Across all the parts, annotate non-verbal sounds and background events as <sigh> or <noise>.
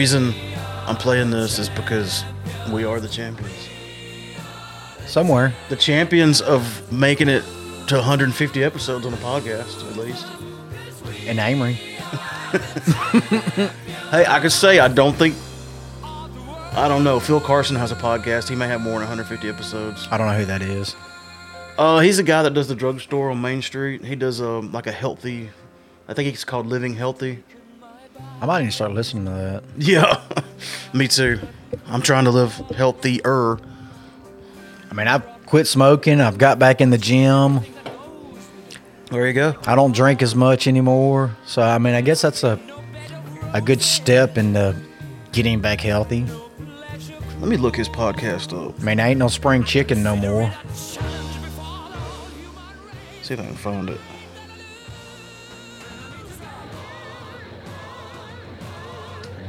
The reason I'm playing this is because we are the champions. Somewhere. The champions of making it to 150 episodes on a podcast, at least. In Amory. <laughs> Hey, I could say I don't think. I don't know. Phil Carson has a podcast. He may have more than 150 episodes. I don't know who that is. Uh, he's a guy that does the drugstore on Main Street. He does um, like a healthy. I think it's called Living Healthy. I might need to start listening to that. <laughs> Yeah, me too. I'm trying to live healthier. I mean, I've quit smoking. I've got back in the gym. There you go. I don't drink as much anymore. So, I mean, I guess that's a a good step into getting back healthy. Let me look his podcast up. I mean, I ain't no spring chicken no more. See if I can find it.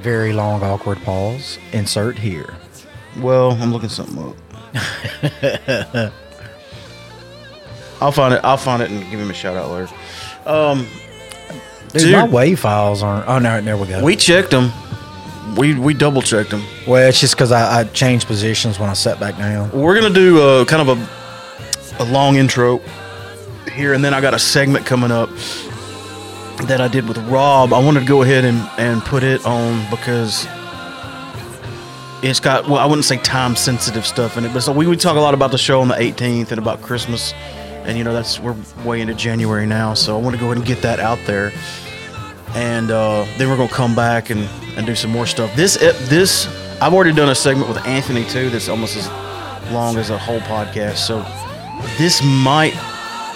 Very long, awkward pause. Insert here. Well, I'm looking something up. <laughs> I'll find it. I'll find it and give him a shout out later. Um, Dude, Dude. my WAV files aren't. Oh, no, there we go. we checked them. We we double checked them. well, it's just because I, I changed positions when I sat back down. We're gonna do a kind of a a long intro here, and then I got a segment coming up that I did with Rob. I wanted to go ahead and and put it on because it's got well, I wouldn't say time sensitive stuff in it, but so we would talk a lot about the show on the 18th and about Christmas, and you know that's we're way into January now, so I want to go ahead and get that out there, and uh, then we're gonna come back and and do some more stuff. This this I've already done a segment with Anthony too. That's almost as long as a whole podcast. So this might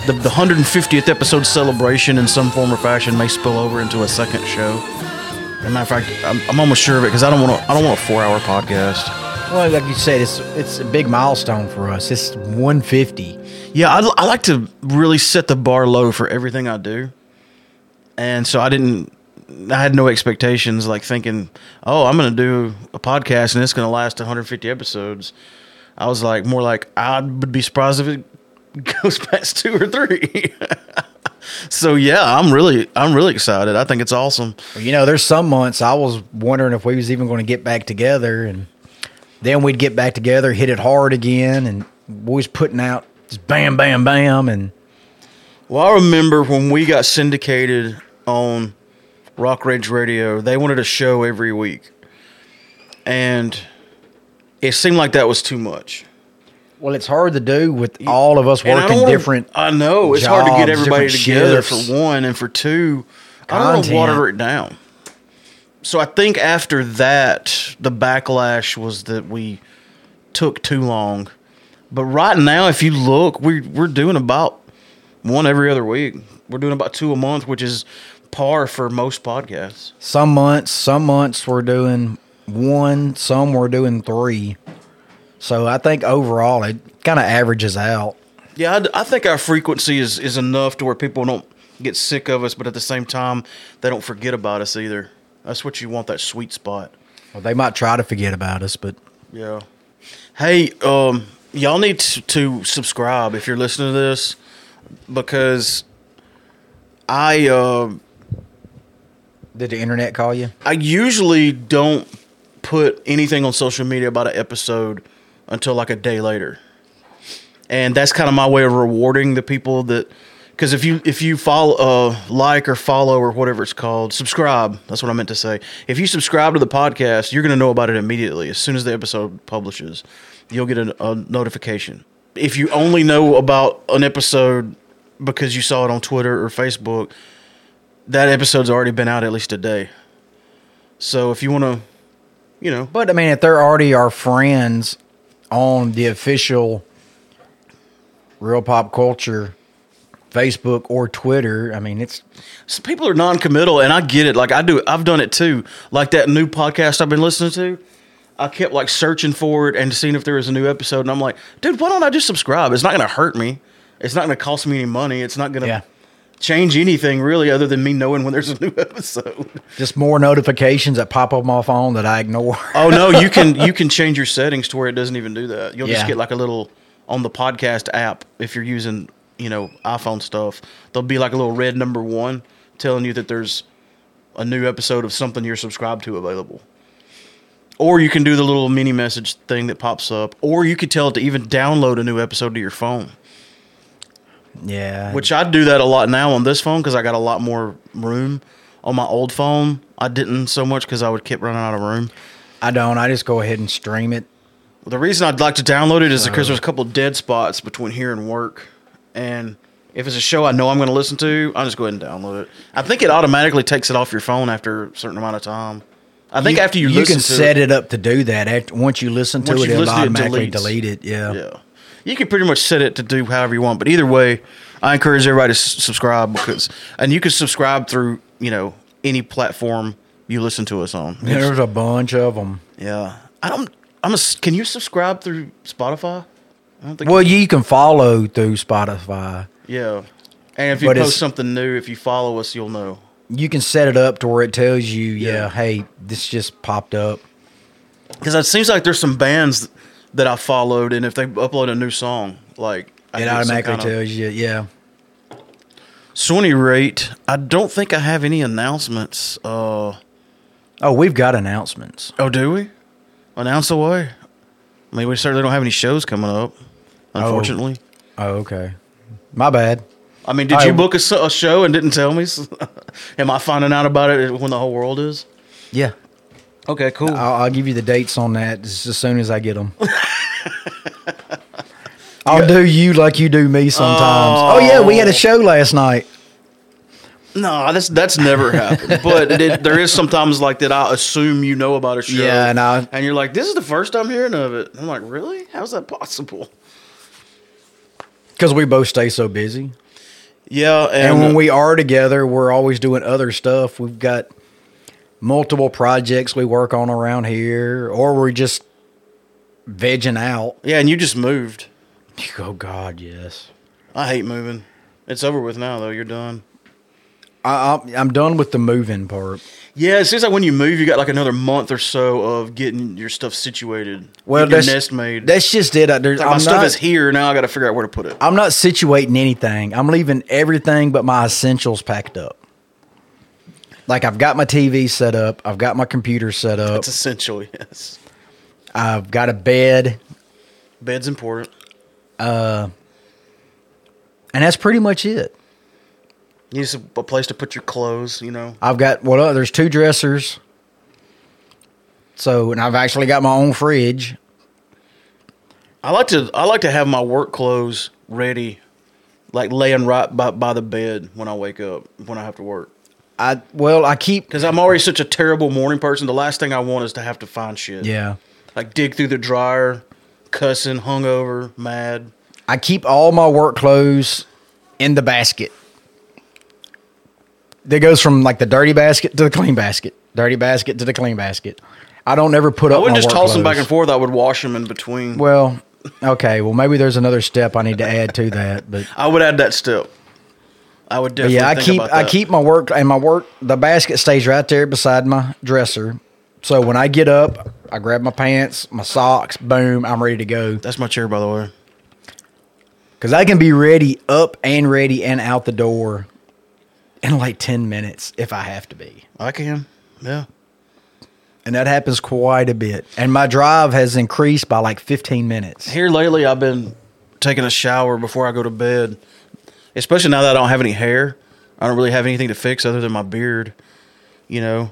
the, the 150th episode celebration in some form or fashion may spill over into a second show. As a matter of fact, I'm, I'm almost sure of it because I don't want to. I don't want a four-hour podcast. Well, like you said, it's it's a big milestone for us. It's 150. Yeah, I, I like to really set the bar low for everything I do, and so I didn't. I had no expectations, like thinking, "Oh, I'm going to do a podcast and it's going to last 150 episodes." I was like, more like, I would be surprised if it goes past two or three. <laughs> so yeah, I'm really, I'm really excited. I think it's awesome. You know, there's some months I was wondering if we was even going to get back together, and then we'd get back together, hit it hard again, and we was putting out just bam, bam, bam, and Well, I remember when we got syndicated on Rock Ridge Radio, they wanted a show every week. And it seemed like that was too much. Well, it's hard to do with all of us And I working don't wanna- different. I know. It's hard to get jobs, everybody different together shifts. for one. And for two, I don't want to Content. water it down. So I think after that, the backlash was that we took too long. But right now, if you look, we, we're doing about one every other week. We're doing about two a month, which is par for most podcasts. Some months, some months we're doing one, some we're doing three. So I think overall it kind of averages out. Yeah, I think our frequency is, is enough to where people don't get sick of us, but at the same time, they don't forget about us either. That's what you want, that sweet spot. Well, they might try to forget about us, but Yeah. Hey, um, y'all need to, to subscribe if you're listening to this because I uh, did the internet call you? I usually don't put anything on social media about an episode until like a day later. And that's kind of my way of rewarding the people that because if you if you follow uh like or follow or whatever it's called, subscribe. That's what I meant to say. If you subscribe to the podcast, you're going to know about it immediately as soon as the episode publishes. You'll get a, a notification. If you only know about an episode because you saw it on Twitter or Facebook, that episode's already been out at least a day. So if you want to, you know, But I mean, if they're already our friends on the official Real Pop Culture Facebook or Twitter, I mean, it's So people are non-committal, and I get it. Like I do, I've done it too. Like that new podcast I've been listening to, I kept like searching for it and seeing if there was a new episode, and I'm like, dude, why don't I just subscribe? It's not going to hurt me. It's not going to cost me any money. It's not going to Yeah. Change anything really, other than me knowing when there's a new <laughs> episode. just more notifications that pop up on my phone that I ignore. <laughs> Oh no, you can <laughs> you can change your settings to where it doesn't even do that. You'll just get like a little on the podcast app if you're using you know iPhone stuff. There'll be like a little red number one telling you that there's a new episode of something you're subscribed to available. Or you can do the little mini message thing that pops up, or you could tell it to even download a new episode to your phone. Yeah. Which I do that a lot now on this phone because I got a lot more room. On my old phone, I didn't so much because I would keep running out of room. I don't. I just go ahead and stream it. The reason I'd like to download it is because there's a couple dead spots between here and work, and if it's a show I know I'm going to listen to, I just go ahead and download it. I think it automatically takes it off your phone after a certain amount of time. I think after you, you listen can to set it, up to do that. After once you listen to Once it, it'll to it, automatically delete it. Yeah. yeah, you can pretty much set it to do however you want. But either way, I encourage everybody to s- subscribe because, and you can subscribe through you know any platform you listen to us on. There's a bunch of them. Yeah, I don't. I'm a. Can you subscribe through Spotify? I don't think. Well, you can follow through Spotify. yeah, and if you But post something new, if you follow us, you'll know. You can set it up to where it tells you, yeah, Yeah. hey, this just popped up. Because it seems like there's some bands that I followed, and if they upload a new song, like I It automatically tells you, yeah. So any rate, I don't think I have any announcements. Uh, Oh, we've got announcements. oh, do we? Announce away. I mean, we certainly don't have any shows coming up, unfortunately. Oh, okay. My bad. I mean, did I- you book a show and didn't tell me? <laughs> Am I finding out about it when the whole world is? Yeah. Okay, cool. I'll, I'll give you the dates on that just as soon as I get them. <laughs> I'll do you like you do me sometimes. Oh, yeah, we had a oh. show last night. no, that's that's never happened. But it, there is sometimes like that. I assume you know about a show. Yeah, and I- and you're like, this is the first I'm hearing of it. I'm like, really? How's that possible? Because we both stay so busy. Yeah, and, And when we are together, we're always doing other stuff. We've got multiple projects we work on around here, or we're just vegging out. yeah, and you just moved. <laughs> Oh, God, yes. I hate moving. It's over with now, though. You're done. I, I'm, I'm done with the moving part. Yeah, it seems like when you move, you got like another month or so of getting your stuff situated. Well, that's, nest made. that's just it. There's, Like, my I'm stuff is here now. I got to figure out where to put it. I'm not situating anything. I'm leaving everything but my essentials packed up. Like I've got my TV set up, I've got my computer set up, It's essential. Yes, I've got a bed, bed's important. Uh, and that's pretty much it. You need a place to put your clothes. You know. I've got well, uh, there's two dressers. So, and I've actually got my own fridge. I like to I like to have my work clothes ready, like laying right by, by the bed when I wake up when I have to work. I well, I keep Because I'm already such a terrible morning person. The last thing I want is to have to find shit. yeah. Like dig through the dryer, cussing, hungover, mad. I keep all my work clothes in the basket. That goes from like the dirty basket to the clean basket, dirty basket to the clean basket. I don't ever put I up. wouldn't my just toss them back and forth. I would wash them in between. Well, okay. Well, maybe there's another step I need to add to that, but, <laughs> I would add that step. I would but definitely. yeah, I keep I keep my work and my work. The basket stays right there beside my dresser. So when I get up, I grab my pants, my socks, boom, I'm ready to go. That's my chair, by the way. Because I can be ready up and ready and out the door in like ten minutes if I have to be. I can. Yeah. And that happens quite a bit. And my drive has increased by like 15 minutes. Here lately, I've been taking a shower before I go to bed, especially now that I don't have any hair. I don't really have anything to fix other than my beard. You know,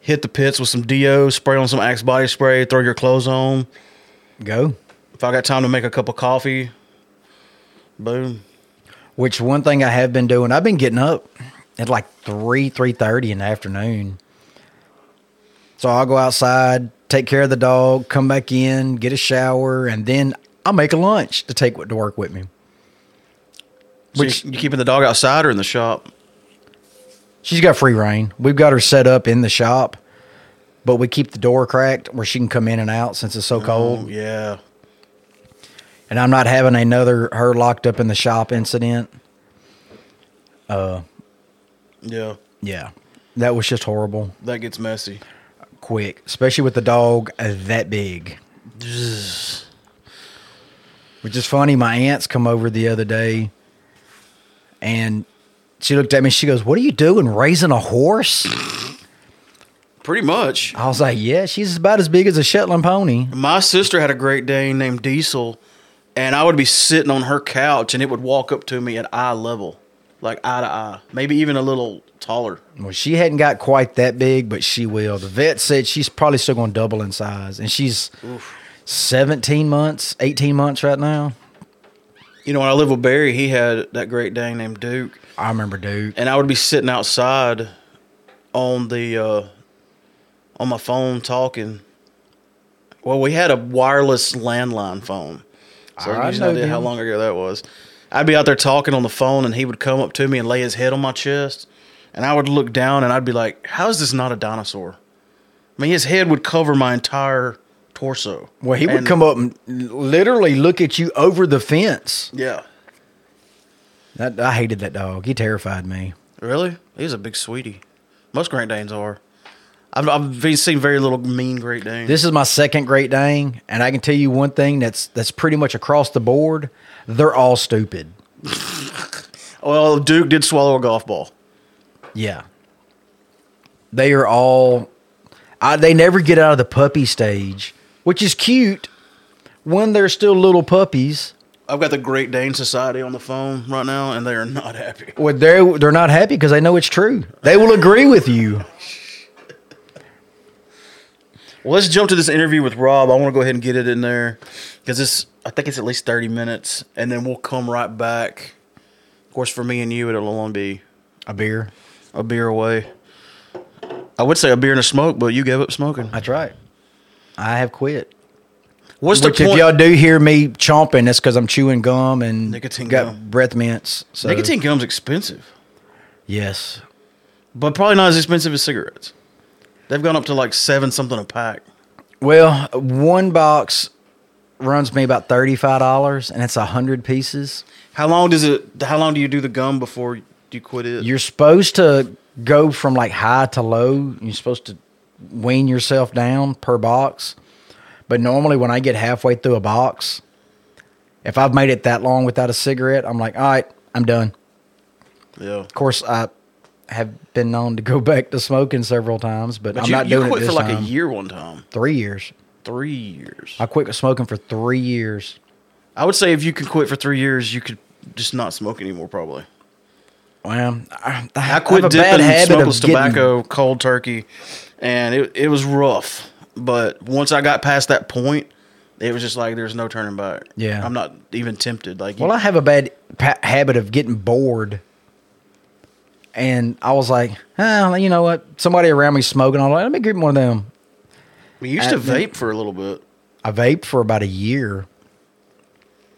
hit the pits with some Dio, spray on some Axe body spray, throw your clothes on. Go. If I got time to make a cup of coffee, boom. Which one thing I have been doing, I've been getting up at like 3, 3.30 in the afternoon. So I'll go outside, take care of the dog, come back in, get a shower, and then I'll make a lunch to take to work with me. So Which- you, you keeping the dog outside or in the shop? She's got free rein. We've got her set up in the shop, but we keep the door cracked where she can come in and out since it's so cold. Oh, yeah. and I'm not having another her locked up in the shop incident. Uh, yeah. Yeah, that was just horrible. That gets messy. Quick, especially with the dog uh, that big. Which is funny. My aunts come over the other day, and she looked at me. She goes, "What are you doing, raising a horse?" Pretty much. I was like, yeah, she's about as big as a Shetland pony. My sister had a Great Dane named Diesel, and I would be sitting on her couch, and it would walk up to me at eye level, like eye to eye, maybe even a little taller. Well, she hadn't got quite that big, but she will. The vet said she's probably still going to double in size, and she's 17 months, 18 months right now. You know, when I lived with Barry, he had that Great Dane named Duke, I remember Duke. and I would be sitting outside on the uh, on my phone talking. Well, we had a wireless landline phone, so I I just know idea how them. long ago that was. I'd be out there talking on the phone, and he would come up to me and lay his head on my chest, and I would look down, and I'd be like, "How is this not a dinosaur?" I mean, his head would cover my entire torso. Well, he would And- come up and literally look at you over the fence. Yeah, That, I hated that dog. He terrified me. really? He's a big sweetie. Most Great Danes are. I've, I've seen very little mean Great Danes. This is my second Great Dane, and I can tell you one thing that's that's pretty much across the board. They're all stupid. <laughs> well, Duke did swallow a golf ball. Yeah. They are all I, they never get out of the puppy stage, which is cute when they're still little puppies. I've got the Great Dane Society on the phone right now, and they are not happy. Well, they're they're not happy because they know it's true. They will agree with you. Well, let's jump to this interview with Rob. I want to go ahead and get it in there because this, I think it's at least 30 minutes, and then we'll come right back. Of course, for me and you, it'll only be A beer. a beer away. I would say a beer and a smoke, but you gave up smoking. That's right. I have quit. What's the Which, if y'all do hear me chomping, that's because I'm chewing gum and Nicotine got gum. breath mints. So, Nicotine gum's expensive, Yes. but probably not as expensive as cigarettes. They've gone up to like seven something a pack. Well, one box runs me about thirty five dollars, and it's a hundred pieces. How long does it? How long do you do the gum before you quit it? You're supposed to go from like high to low. You're supposed to wean yourself down per box. But normally, when I get halfway through a box, if I've made it that long without a cigarette, I'm like, all right, I'm done. yeah. Of course, I have been known to go <laughs> back to smoking several times, but, But I'm you, not you doing quit it this for like time. a year one time. Three years. Three years. I quit smoking for three years. I would say if you could quit for three years, you could just not smoke anymore. Probably. Well, I, I I quit a bad dipping habit smokeless of getting- tobacco cold turkey, and it it was rough. But once I got past that point, it was just like there's no turning back. Yeah. I'm not even tempted. Like, Well, I have a bad pa- habit of getting bored. And I was like, oh, you know what? Somebody around me smoking. I'm like, let me get one of them. we used to I- vape for a little bit. I vaped for about a year,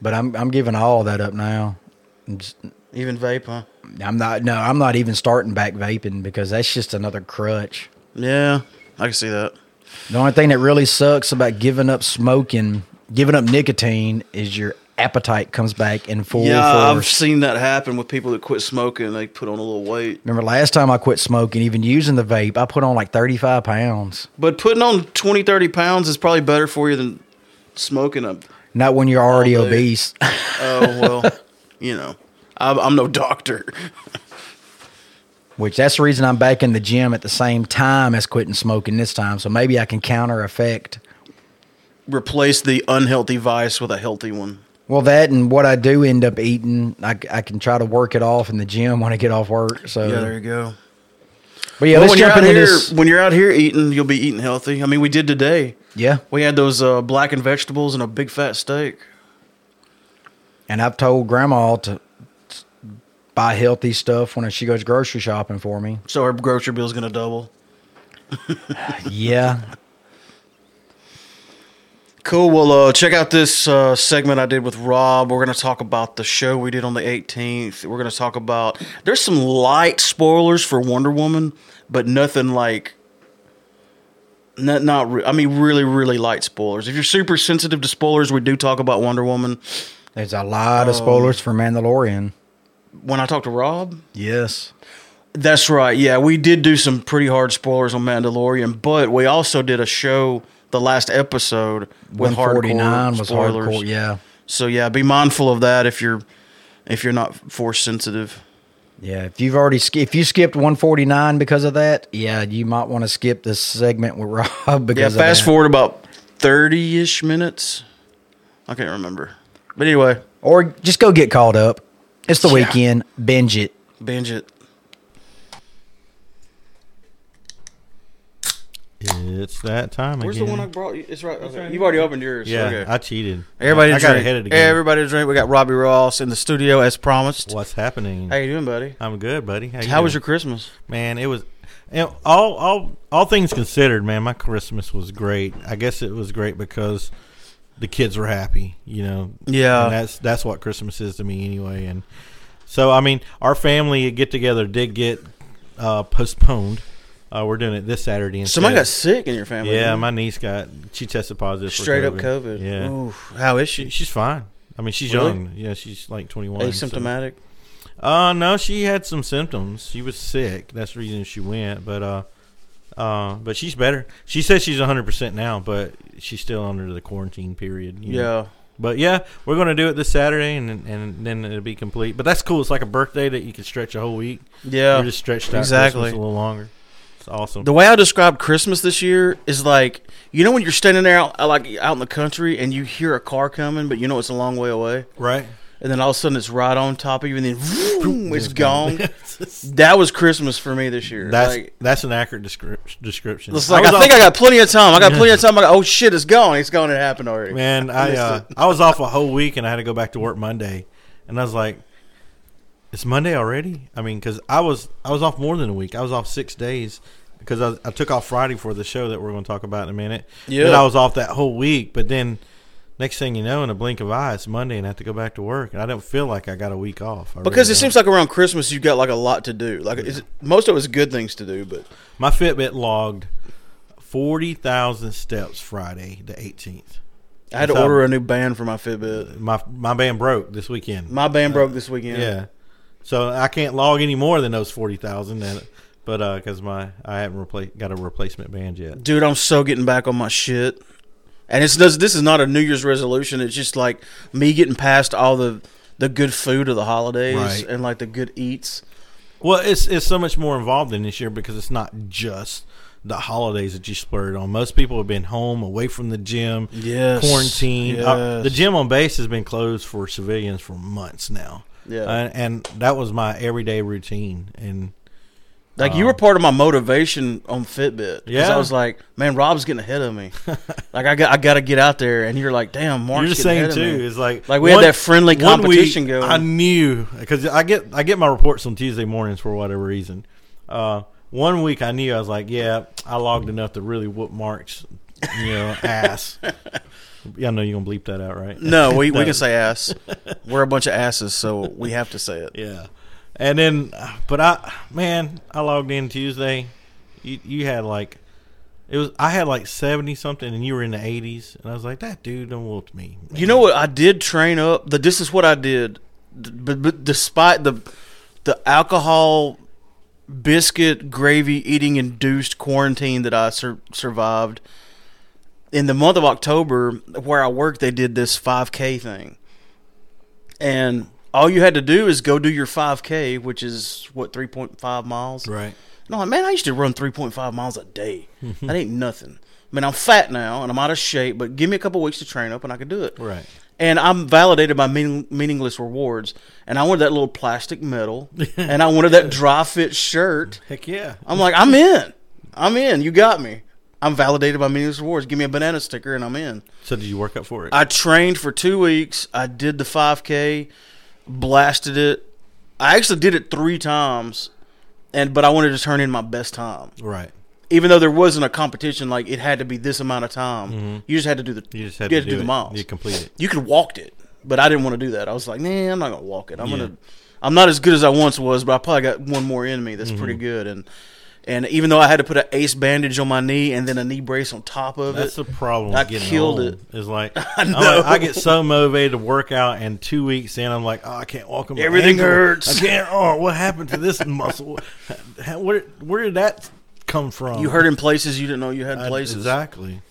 but I'm I'm giving all that up now. Just, Even vape, huh? I'm not no, I'm not even starting back vaping because that's just another crutch. Yeah, I can see that. The only thing that really sucks about giving up smoking, giving up nicotine, is your appetite comes back in full yeah, I've seen that happen with people that quit smoking. They put on a little weight. Remember last time I quit smoking, even using the vape, I put on like 35 pounds. But putting on 20, 30 pounds is probably better for you than smoking a. Not when you're already obese. Oh well, you know, I'm, I'm no doctor. Which that's the reason I'm back in the gym at the same time as quitting smoking this time. So maybe I can counter effect. Replace the unhealthy vice with a healthy one. Well, that and what I do end up eating, I, I can try to work it off in the gym when I get off work. So, Yeah, there you go. but yeah, Well, let's jump into here, this. when you're out here eating, you'll be eating healthy. I mean, we did today. Yeah, We had those uh, blackened vegetables and a big fat steak. and I've told Grandma to buy healthy stuff when she goes grocery shopping for me. So our grocery bill's gonna double. <laughs> Yeah, Cool. Well, uh, check out this uh, segment I did with Rob. We're going to talk about the show we did on the 18th. We're going to talk about. There's some light spoilers for Wonder Woman, but nothing like. Not, not. Re- I mean, really, really light spoilers. If you're super sensitive to spoilers, we do talk about Wonder Woman. there's a lot Oh. of spoilers for Mandalorian. When I talked to Rob, Yes. That's right. Yeah, we did do some pretty hard spoilers on Mandalorian, but we also did a show, the last episode with hardcore 149 was spoilers. hardcore. Yeah. So yeah, be mindful of that if you're if you're not force sensitive. Yeah, if you've already sk- if you skipped 149 because of that, yeah, you might want to skip this segment with <laughs> Rob Yeah, because of fast forward about thirty ish minutes. I can't remember, but anyway, or just go get caught up. It's the Yeah. weekend, binge it. binge it. It's that time again. Where's again. the one I brought? you? It's right. Okay. You've already opened yours. yeah, Okay. I cheated. Everybody, I to got drink. ahead of the game. Everybody drink. We got Robbie Ross in the studio as promised. What's happening? How you doing, buddy? I'm good, buddy. How, you How was your? Christmas? man? It was you know, all all all things considered, man. My Christmas was great. I guess it was great because the kids were happy. You know, Yeah. and that's that's what Christmas is to me anyway. And so, I mean, our family get together did get uh, postponed. Uh, we're doing it this Saturday instead. Somebody got sick in your family. Yeah, my niece got she tested positive. for straight up COVID. Yeah. How is she, she? she's fine. I mean, she's Really? young. Yeah, she's like 21. so- Asymptomatic. Uh, no, she had some symptoms. She was sick. That's the reason she went. But uh, uh, but she's better. She says she's 100 percent now, but she's still under the quarantine period. you know. Yeah. But yeah, we're gonna do it this Saturday, and and then it'll be complete. But that's cool. It's like a birthday that you can stretch a whole week. Yeah. We're just stretched out exactly. Christmas a little longer. It's awesome. The way I describe Christmas this year is like you know when you're standing there out, like out in the country and you hear a car coming, but you know it's a long way away, right? And then all of a sudden it's right on top of you, and then <laughs> vroom, it's gone. <laughs> that was Christmas for me this year. that's like, that's an accurate descrip- description. it's like was I, think off- I got plenty of time. I got plenty of time. I got, oh shit, it's gone. It's gone. It happened already. Man, <laughs> I uh, I was off a whole week and I had to go back to work Monday, and I was like, "It's Monday already." I mean, because I was I was off more than a week. I was off six days because I, I took off Friday for the show that we're going to talk about in a minute. Yeah. Then I was off that whole week, but then next thing you know, in a blink of eye, it's Monday and I have to go back to work, and I don't feel like I got a week off. I Because really it seems don't. like around Christmas you've got like a lot to do. Like is it, most of it's good things to do, but my Fitbit logged forty thousand steps Friday the eighteenth. I had to how- order a new band for my Fitbit. My my band broke this weekend. My band broke this weekend. Yeah. So I can't log any more than those forty thousand, but uh, because my I haven't replaced got a replacement band yet. dude, I'm so getting back on my shit. And it's this. This is not a New Year's resolution. It's just like me getting past all the the good food of the holidays Right. and like the good eats. Well, it's it's so much more involved in this year because it's not just the holidays that you splurge on. Most people have been home, away from the gym, Yes. quarantine. Uh, the gym on base has been closed for civilians for months now. Yeah. and, and that was my everyday routine. And Like you were part of my motivation on Fitbit. Yeah. I was like, man, Rob's getting ahead of me. <laughs> like I got I got to get out there. And you're like, damn, Mark's You're just getting saying ahead of too. It's like Like, we had that friendly one competition week, going. I knew because I get I get my reports on Tuesday mornings for whatever reason. Uh, one week I knew I was like, yeah, I logged enough to really whoop Mark's, you know, <laughs> ass. Yeah, I know you're gonna bleep that out, right? No, we, we <laughs> can say ass. We're a bunch of asses, so we have to say it. Yeah, and then, but I, man, I logged in Tuesday. You you had like. It was I had like seventy something, and you were in the eighties, and I was like, "That dude don't whoop me." You know what? I did train up. The this is what I did, but, but despite the the alcohol, biscuit, gravy eating induced quarantine that I sur- survived in the month of October, where I worked, they did this 5K thing, and all you had to do is go do your 5K, which is what 3.5 miles. right? No, man, I used to run 3.5 miles a day. that ain't nothing. I mean, I'm fat now and I'm out of shape, but give me a couple weeks to train up and I could do it. Right. And I'm validated by meaning, meaningless rewards. And I wanted that little plastic medal <laughs> and I wanted that dry fit shirt. Heck yeah! I'm like, I'm in. I'm in. You got me. I'm validated by meaningless rewards. Give me a banana sticker and I'm in. So did you work up for it? I trained for two weeks. I did the 5K, blasted it. I actually did it three times, and but I wanted to turn in my best time right. even though there wasn't a competition, like it had to be this amount of time. You just had to do the Mm-hmm. You just had you to, do, the it. miles. You complete it. You could walk it, but I didn't want to do that. I was like, nah, I'm not gonna walk it. I'm Yeah. gonna. I'm not as good as I once was, but I probably got one more in me that's Mm-hmm. pretty good. And and even though I had to put an ace bandage on my knee and then a knee brace on top of it. That's it, the problem. I killed old, it. Is like <laughs> I know. like- I get so motivated to work out, and two weeks in, I'm like, oh, I can't walk. on Everything ankle. hurts. I can't. Oh, what happened to this <laughs> muscle? How- Where where did that come from? you hurt in places you didn't know you had I- places. exactly.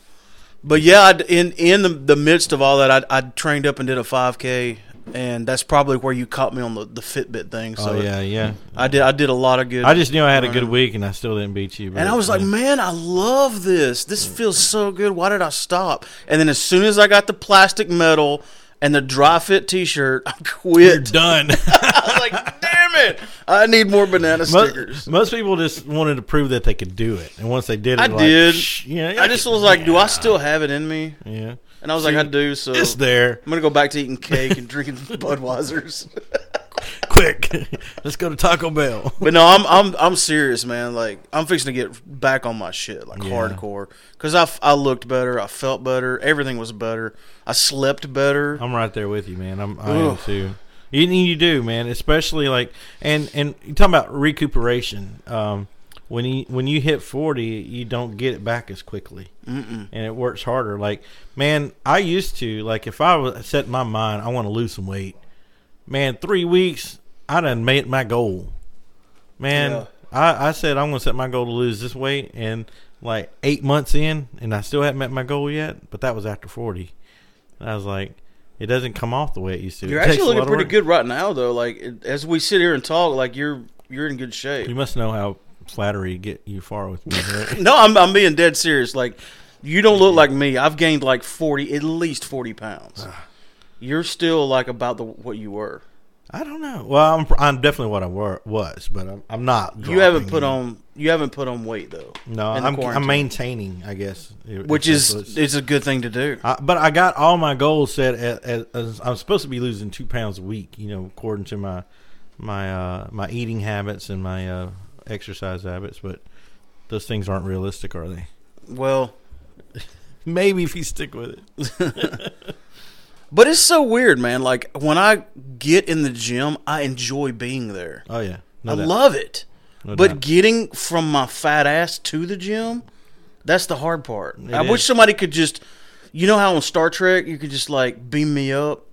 But yeah, I'd, in in the, the midst of all that, I I trained up and did a 5K and that's probably where you caught me on the, the Fitbit thing. Oh, so oh yeah, yeah. I did I did a lot of good. I just knew I had a good week, and I still didn't beat you. but, And I was like, yeah. man, I love this. This feels so good. Why did I stop? And then as soon as I got the plastic medal and the dry fit T-shirt, I <laughs> you're quit. done. <laughs> I was like, damn it! I need more banana stickers. most, most people just wanted to prove that they could do it, and once they did it, I like, did. Yeah, I just was like, do I still have it in me? Yeah, And I was like, I do. So it's there. I'm gonna go back to eating cake and drinking <laughs> Budweisers. <laughs> Quick, <laughs> let's go to Taco Bell. But no, I'm I'm I'm serious, man. Like I'm fixing to get back on my shit, like Yeah. hardcore. Because I, f- I looked better, I felt better, everything was better. I slept better. I'm right there with you, man. I'm I am Ugh. too. You you do, man. Especially like and and you talking about recuperation. Um, when you when you hit 40, you don't get it back as quickly, Mm-mm. and it works harder. Like man, I used to like if I was set my mind, I want to lose some weight. Man, three weeks, I done made my goal. Man, Yeah. I I said I'm gonna set my goal to lose this weight, and like eight months in, and I still haven't met my goal yet. But that was after 40. And I was like, it doesn't come off the way it used to. You're It actually looking pretty good right now, though. Like it, as we sit here and talk, like you're you're in good shape. You must know how flattery get you far with me. Right? <laughs> No, I'm I'm being dead serious. Like you don't look like me. I've gained like forty, at least forty pounds. You're still like about the what you were. I don't know. Well, I'm I'm definitely what I were, was, but I'm, I'm not. You haven't put on you haven't put on weight though. No, I'm I'm maintaining. I guess, which is it's- it's a good thing to do. I, but I got all my goals set at, at, as I'm supposed to be losing two pounds a week. You know, according to my my uh, my eating habits and my uh, exercise habits. But those things aren't realistic, are they? Well, <laughs> Maybe if you stick with it. <laughs> but it's so weird, man. Like when I get in the gym, I enjoy being there. Oh yeah, no I doubt. love it. No but doubt. getting from my fat ass to the gym, that's the hard part. It I wish somebody could just, you know how on Star Trek you could just like beam me up.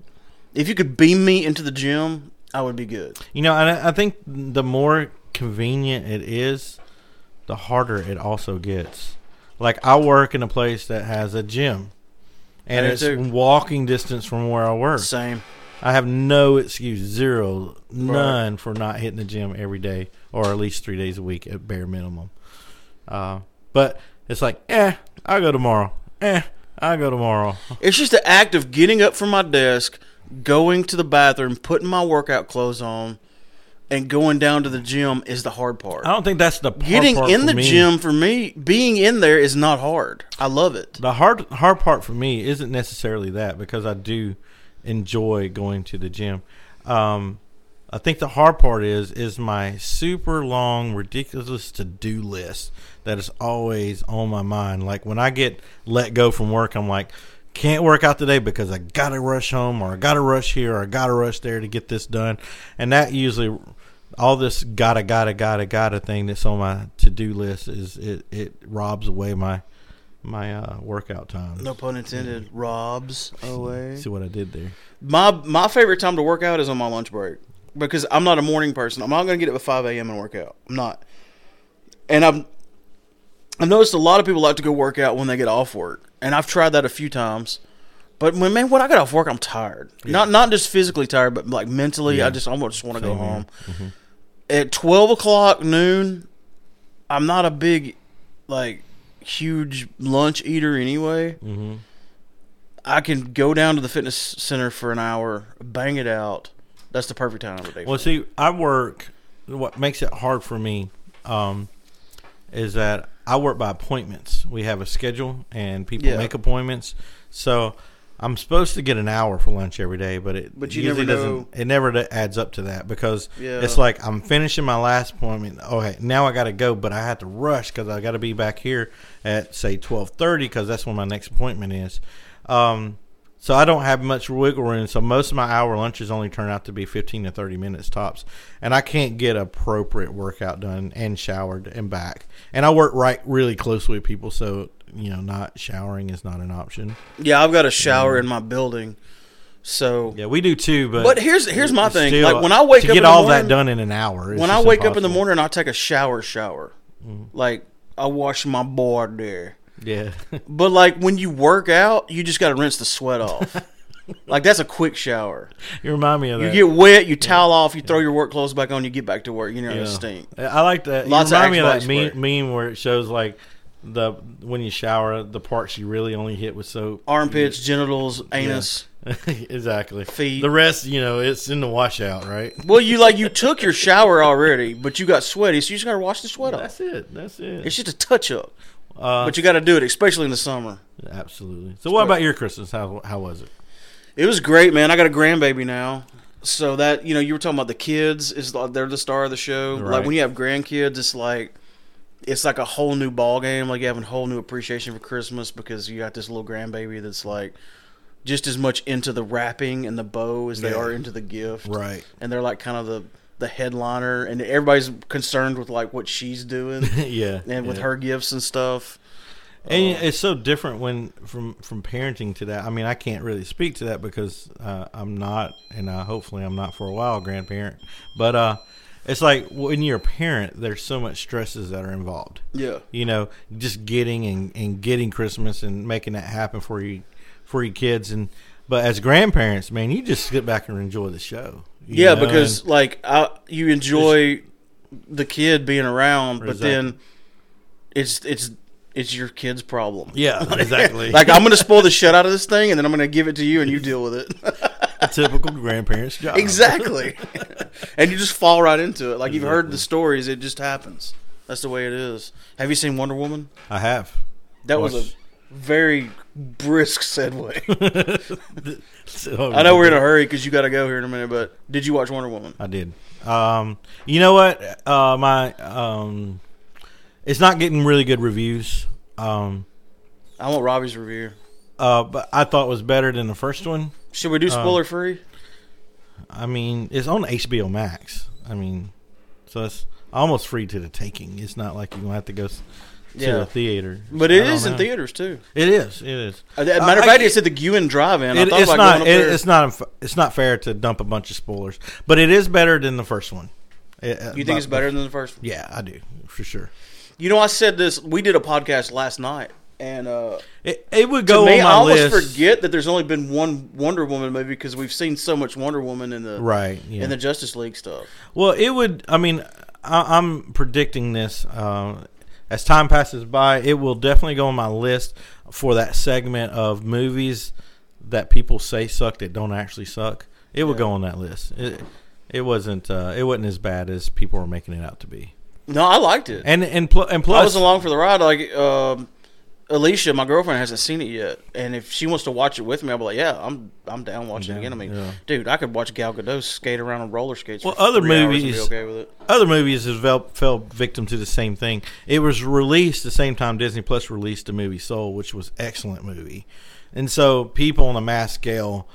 If you could beam me into the gym, I would be good. You know, and I think the more convenient it is, the harder it also gets. Like I work in a place that has a gym, and it's too. walking distance from where I work. Same. I have no excuse, zero, none for not hitting the gym every day or at least three days a week at bare minimum. Uh, but it's like, eh, I'll go tomorrow. Eh, I'll go tomorrow. <laughs> It's just the act of getting up from my desk, going to the bathroom, putting my workout clothes on, and going down to the gym is the hard part. I don't think that's the hard Getting in the me. gym for me, being in there is not hard. I love it. The hard hard part for me isn't necessarily that because I do enjoy going to the gym. Um, I think the hard part is is my super long, ridiculous to do list that is always on my mind. Like when I get let go from work, I'm like, can't work out today because I gotta rush home or I gotta rush here or I gotta rush there to get this done, and that usually. All this gotta gotta gotta gotta thing that's on my to do list is it, it robs away my my uh, workout time. No pun intended. Robs <laughs> away. See what I did there? My my favorite time to work out is on my lunch break because I'm not a morning person. I'm not going to get up at 5 a.m. and work out. I'm not. And I've I've noticed a lot of people like to go work out when they get off work, and I've tried that a few times. But when man, when I get off work, I'm tired. Not not just physically tired, but like mentally. Yeah. I just almost just want to go home. Mm-hmm. At 12 o'clock noon, I'm not a big like huge lunch eater anyway. Mm-hmm. I can go down to the fitness center for an hour, bang it out. That's the perfect time of the day. Well, see, I work. What makes it hard for me um, is that I work by appointments. We have a schedule, and people Yeah. make appointments. So I'm supposed to get an hour for lunch every day, but it But you usually never doesn't. know. It never adds up to that because Yeah. it's like I'm finishing my last appointment. Okay, now I got to go, but I have to rush because I got to be back here at say 12:30 because that's when my next appointment is. Um, so I don't have much wiggle room. So most of my hour lunches only turn out to be 15 to 30 minutes tops, and I can't get appropriate workout done and showered and back. And I work right really closely with people, so you know, not showering is not an option. yeah, I've got a shower in my building, so. Yeah, we do too, but But here's here's my thing. still- like when I wake to up get in the all morning, that done in an hour. when I wake up in the morning, I take a shower. Shower, mm. like I wash my board there. yeah. <laughs> But like when you work out, you just got to rinse the sweat off. <laughs> like that's a quick shower. You remind me of You get wet, you towel off, you throw your work clothes back on, you get back to work. You know, Yeah. it stink. I like that. Lots you of remind me of that meme, meme where it shows like the when you shower, the parts you really only hit with soap. Armpits, genitals, anus. <laughs> exactly. Feet. The rest, you know, it's in the washout, right? Well, you like you took your shower already, but you got sweaty, so you just gotta wash the sweat off. That's it. That's it. It's just a touch up, Uh, but you got to do it, especially in the summer. absolutely. So, what about your Christmas? How how was it? It was great, man. I got a grandbaby now, so that you know, you were talking about the kids is like, they're the star of the show. Like when you have grandkids, it's like it's like a whole new ball game. Like you have a whole new appreciation for Christmas because you got this little grandbaby that's like just as much into the wrapping and the bow as they are into the gift. Right. And they're like kind of the the headliner, and everybody's concerned with like what she's doing <laughs> yeah. and with yeah. her gifts and stuff. And it's so different when from from parenting to that. I mean, I can't really speak to that because uh, I'm not, and uh, hopefully I'm not for a while, grandparent. But uh, it's like when you're a parent, there's so much stresses that are involved. Yeah. You know, just getting and, and getting Christmas and making that happen for you for your kids. And but as grandparents, man, you just sit back and enjoy the show. Yeah, know, because and- like I, you enjoy the kid being around, but Exactly. then it's it's it's your kid's problem. yeah, <laughs> exactly. Like I'm gonna spoil the shit out of this thing, and then I'm gonna give it to you, and you deal with it. <laughs> typical grandparent's job. exactly. <laughs> and you just fall right into it. Like you've heard the stories, it just happens. That's the way it is. Have you seen Wonder Woman? I have. That was a very brisk segue. <laughs> So- I know we're in a hurry because you got to go here in a minute, but did you watch Wonder Woman? I did. Um, you know what? Uh, my um, it's not getting really good reviews. Um, I want Robbie's review. uh, but I thought it was better than the first one. Should we do spoiler free? I mean, it's on HBO Max. I mean, so it's almost free to the taking. It's not like you're gonna have to go s- to Yeah. the theater. But it I don't in theaters too. It is. It is. Uh, Matter of fact, it's at the Guin Drive-In. I It- thought it's not. it- it's not. It's not fair to dump a bunch of spoilers, but it is better than the first one. It- uh, you think but- it's better than the first? one? Yeah, I do for sure. You know, I said this. We did a podcast last night, and uh, It, it would go me, on I almost list. forget that there's only been one Wonder Woman movie because we've seen so much Wonder Woman in the Right. Yeah. in the Justice League stuff. Well, it would. I mean, I, I'm predicting this. Uh, as time passes by, it will definitely go on my list for that segment of movies that people say suck that don't actually suck. It will Yeah. go on that list. It, it wasn't. Uh, it wasn't as bad as people were making it out to be. No, I liked it. And and pl- and plus, I was along for the ride. Like um, Alicia, my girlfriend, hasn't seen it yet, and if she wants to watch it with me, I'll be like, "Yeah, I'm I'm down watching it again." I mean, yeah. dude, I could watch Gal Gadot skate around on roller skates. Well, for other movies- okay other movies have fell, fell victim to the same thing. It was released the same time Disney Plus released the movie Soul, which was excellent movie, and so people on a mass scale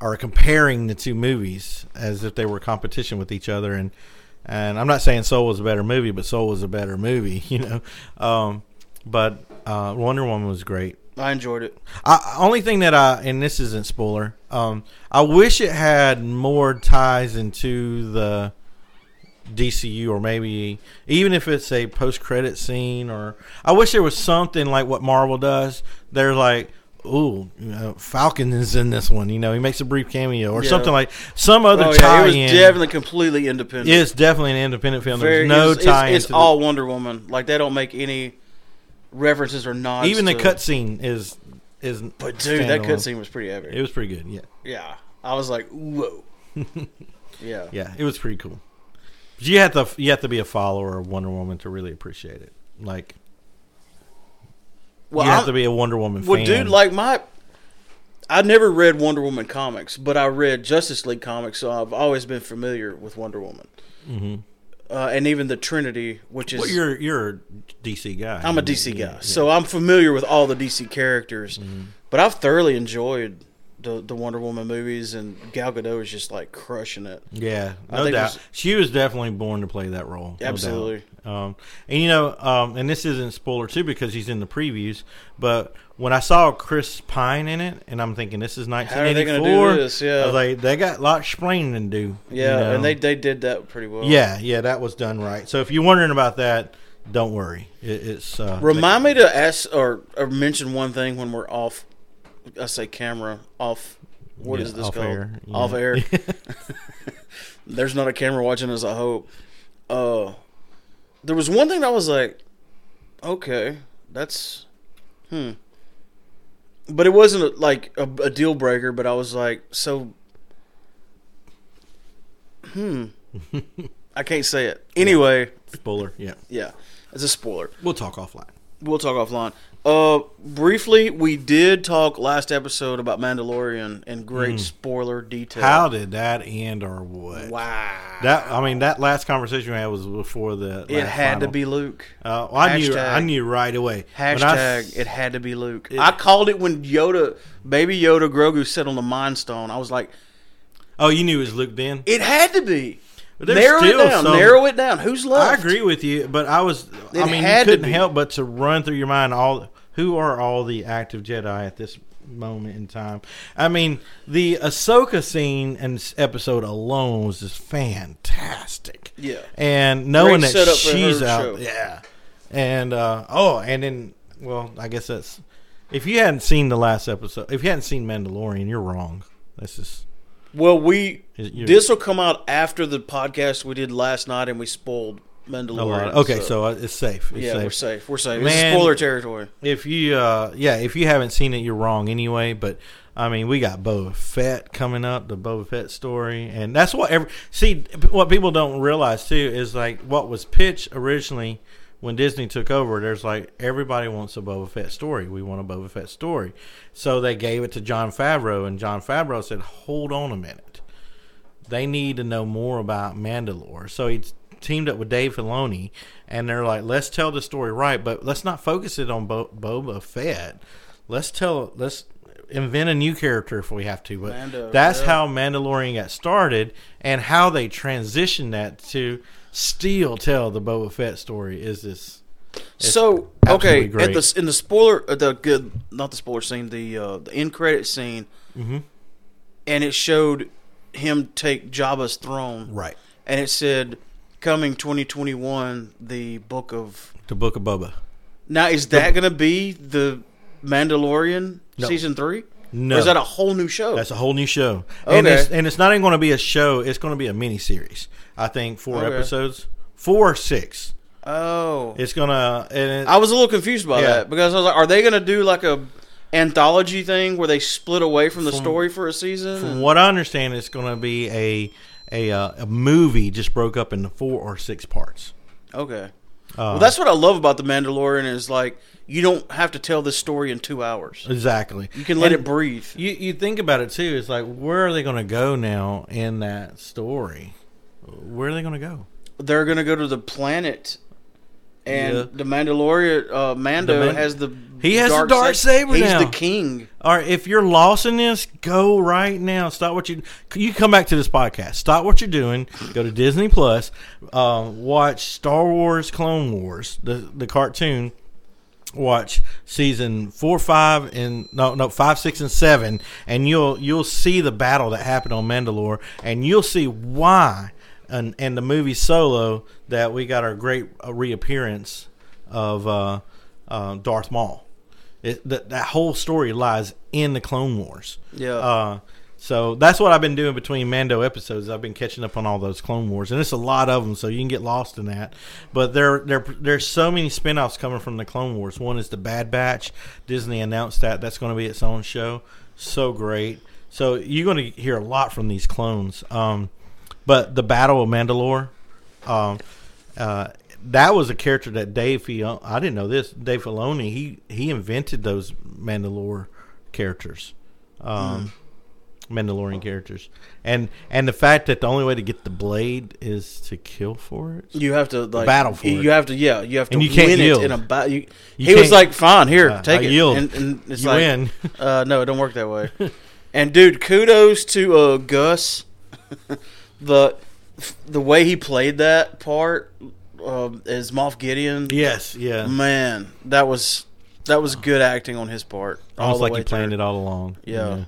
are comparing the two movies as if they were competition with each other. And and I'm not saying Soul was a better movie, but Soul was a better movie, <laughs> you know. Um, but uh, Wonder Woman was great. I enjoyed it. I, only thing that I and this isn't spoiler. Um, I wish it had more ties into the DCU or maybe even if it's a post credit scene or I wish there was something like what Marvel does. They're like, ooh, you know, Falcon is in this one. You know, he makes a brief cameo or Yeah. something like some other Oh yeah, it was in. definitely completely independent. it's definitely an independent film. Very- There's no it's, tie It's, it's all Wonder Woman. Like they don't make any references or nods. even the cutscene is is. But dude, that cutscene was pretty epic. It was pretty good. Yeah, yeah, I was like, whoa. <laughs> yeah. Yeah, it was pretty cool. But you have to you have to be a follower of Wonder Woman to really appreciate it. Like Well, you have I'm- to be a Wonder Woman Well, fan. dude, like my, I never read Wonder Woman comics, but I read Justice League comics, so I've always been familiar with Wonder Woman, hmm uh, and even the Trinity, which is well, you're you're a DC guy. I'm a DC guy, so I'm familiar with all the DC characters. Mm-hmm. But I've thoroughly enjoyed the the Wonder Woman movies, and Gal Gadot is just like crushing it. yeah, I no doubt. there's- She was definitely born to play that role. Absolutely. doubt. Um, and you know, um, and this isn't spoiler too because he's in the previews. But when I saw Chris Pine in it, and I'm thinking this is How are they 1984, gonna do this? Yeah. Like, they got a lot of explaining to do. you Yeah, know? and they they did that pretty well. Yeah, yeah, that was done right. So if you're wondering about that, don't worry. It, it's uh, Remind me to ask or, or mention one thing when we're off. I say camera off what Yeah, is this off called? air, yeah. Off air. <laughs> <laughs> There's not a camera watching us. I hope. Uh, there was one thing that was like, okay, that's, hmm. But it wasn't like a, a deal breaker. But I was like, so, hmm. <laughs> I can't say it. Anyway, Spoiler. Yeah. yeah, it's a spoiler. We'll talk offline. We'll talk offline. Uh, briefly, we did talk last episode about Mandalorian in great spoiler detail. Mm. How did that end, or what? Wow. That I mean, that last conversation we had was before the. it had to be Luke. Uh, well, I knew. Hashtag- I knew right away. When I Hashtag it had to be Luke. It- I called it when Yoda, baby Yoda Grogu sat on the Mind Stone. I was like, Oh, you knew it was Luke then. it had to be. There's Narrow it down. some- Narrow it down. Who's left? I agree with you, but I was. I mean, you couldn't help but to run through your mind all who are all the active Jedi at this moment in time. I mean, the Ahsoka scene and s- episode alone was just fantastic. Yeah. and knowing Great that she's out, show. yeah, and uh, oh, and then well, I guess that's if you hadn't seen the last episode, if you hadn't seen Mandalorian, you're wrong. That's just Well, we this will come out after the podcast we did last night, and we spoiled Mandalorian. lot. Okay, so, uh, it's safe. It's yeah, safe. we're safe. We're safe. Man. it's spoiler territory. if you uh yeah if you haven't seen it you're wrong anyway but i mean we got boba fett coming up the boba fett story and that's what every see what people don't realize too is like what was pitched originally when disney took over there's like everybody wants a boba fett story we want a boba fett story so they gave it to john favreau and john favreau said hold on a minute they need to know more about Mandalore. So he teamed up with Dave Filoni, and they're like, let's tell the story right, but let's not focus it on Bo- Boba Fett. Let's tell, let's invent a new character if we have to. But Mando, that's yeah. how Mandalorian got started, and how they transitioned that to still tell the Boba Fett story is this. So okay, great. at the in the spoiler, uh, the good, not the spoiler scene, the uh, the end credit scene, Mm-hmm. and it showed him take Jabba's throne, right, and it said, "Coming 2021, the book of." the Book of Boba. Now is that going to be the Mandalorian No. season three? No. or is that a whole new show? That's a whole new show, and it's and it's not even going to be a show. It's going to be a mini series. I think four Okay. episodes, four or six. oh, It's gonna. It, I was a little confused by Yeah. that because I was like, are they going to do like a anthology thing where they split away from the From- story for a season? from what I understand, it's going to be a a uh, a movie just broke up into four or six parts. Okay. Uh, well, that's what I love about the Mandalorian is like you don't have to tell this story in two hours. exactly. You can let And it breathe. You you think about it too. It's like where are they going to go now in that story? Where are they going to go? They're gonna go to the planet, and Yeah. the Mandalorian uh, Mando The Man- has the He has the dark dark saber He's now. the king. All right, if you're lost in this, go right now. Stop what you you come back to this podcast. Stop what you're doing. Go to Disney Plus. Um, watch Star Wars Clone Wars, the the cartoon. Watch season four, five, and no, no, five, six, and seven, and you'll you'll see the battle that happened on Mandalore, and you'll see why. And and the movie Solo that we got our great uh, reappearance of uh, uh, Darth Maul. It, that that whole story lies in the Clone Wars. Yeah. Uh, so that's what I've been doing between Mando episodes. I've been catching up on all those Clone Wars, and it's a lot of them, so you can get lost in that. But there, there, there's so many spin-offs coming from the Clone Wars. One is the Bad Batch. Disney announced that that's going to be its own show. So great. So you're going to hear a lot from these clones. Um, but the Battle of Mandalore, um, uh, that was a character that Dave Filoni, I didn't know this. Dave Filoni, he he invented those Mandalore characters, um, Mandalorian characters, and and the fact that the only way to get the blade is to kill for it. You have to like Battle for You it. have to, yeah. You have to And you can't win yield. it in a battle. You, You he was like, "Fine, here, Uh, take I it." yield. And, and it's You like, win. Uh, no, it don't work that way. <laughs> and dude, kudos to uh, Gus. <laughs> the the way he played that part uh, as Moff Gideon. Yes, yeah, Man, that was that was good acting on his part. almost like he planned through. it all along. Yeah.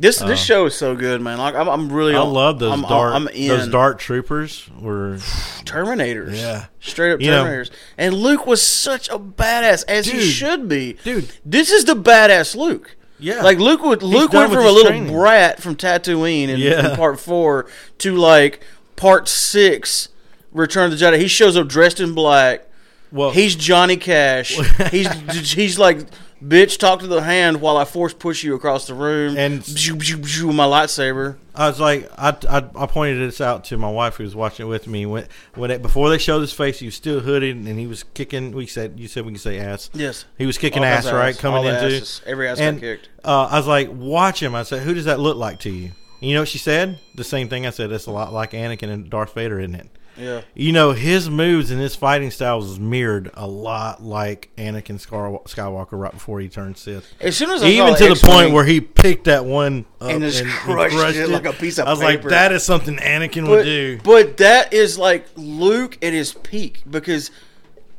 This this Uh, show is so good, man. Like I'm, I'm really. I love those I'm, dark I'm those dark troopers were <sighs> Terminators. Yeah. straight up You know- Terminators. and Luke was such a badass as he should be. Dude. this is the badass Luke. Yeah. like Luke would Luke went from a little training. brat from Tatooine in, Yeah. in part four to like part six, Return of the Jedi. He shows up dressed in black. Well, He's Johnny Cash. <laughs> he's he's like, bitch, talk to the hand while I force push you across the room And- Bzoo, bzoo, bzoo, with my lightsaber. I was like, I, I, I pointed this out to my wife who was watching it with me. When, when it, before they showed his face, he was still hooded and he was kicking. We said, you said we can say ass. Yes. He was kicking All ass, kinds right? Coming All into asses. Every ass got and kicked. uh, I was like, watch him. I said, who does that look like to you? And you know what she said? The same thing I said. That's a lot like Anakin and Darth Vader, isn't it? Yeah. You know, his moves and his fighting styles was mirrored a lot like Anakin Skywalker right before he turned Sith. As soon as I Even to the X-Wing- point where he picked that one up And just crushed it like a piece of paper. I was like, that is something Anakin but, would do. But that is like Luke at his peak because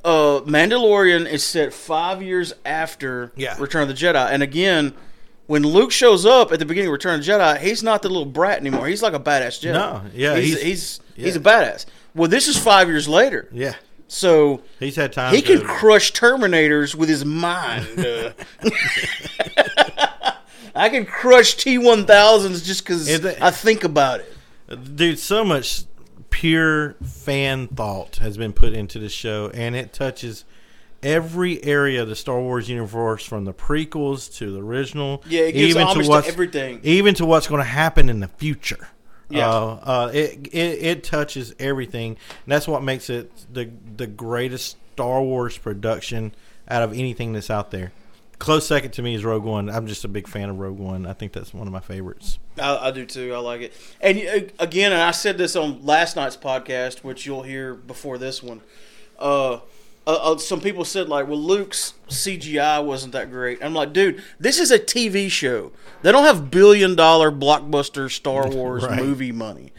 uh, Mandalorian is set five years after Yeah. Return of the Jedi, and again, when Luke shows up at the beginning of Return of the Jedi, he's not the little brat anymore. He's like a badass Jedi. No, yeah, he's he's- he's yeah. he's a badass. Well, this is five years later, Yeah, so he's had time. he can crush Terminators with his mind. uh. <laughs> I can crush T one thousands just because I think about it. dude so much pure fan thought has been put into the show and it touches every area of the star wars universe from the prequels to the original Yeah, it gives homage to what's- everything. even to what's going to happen in the future Yeah. uh, uh, it, it it touches everything and that's what makes it the the greatest star wars production out of anything that's out there close second to me is rogue one i'm just a big fan of rogue one i think that's one of my favorites I, I do too. I like it. And uh, again, and I said this on last night's podcast, which you'll hear before this one. Uh, uh, uh, some people said like, "Well, Luke's CGI wasn't that great." I'm like, dude, this is a TV show. They don't have billion dollar blockbuster Star <laughs> Wars Right. movie money.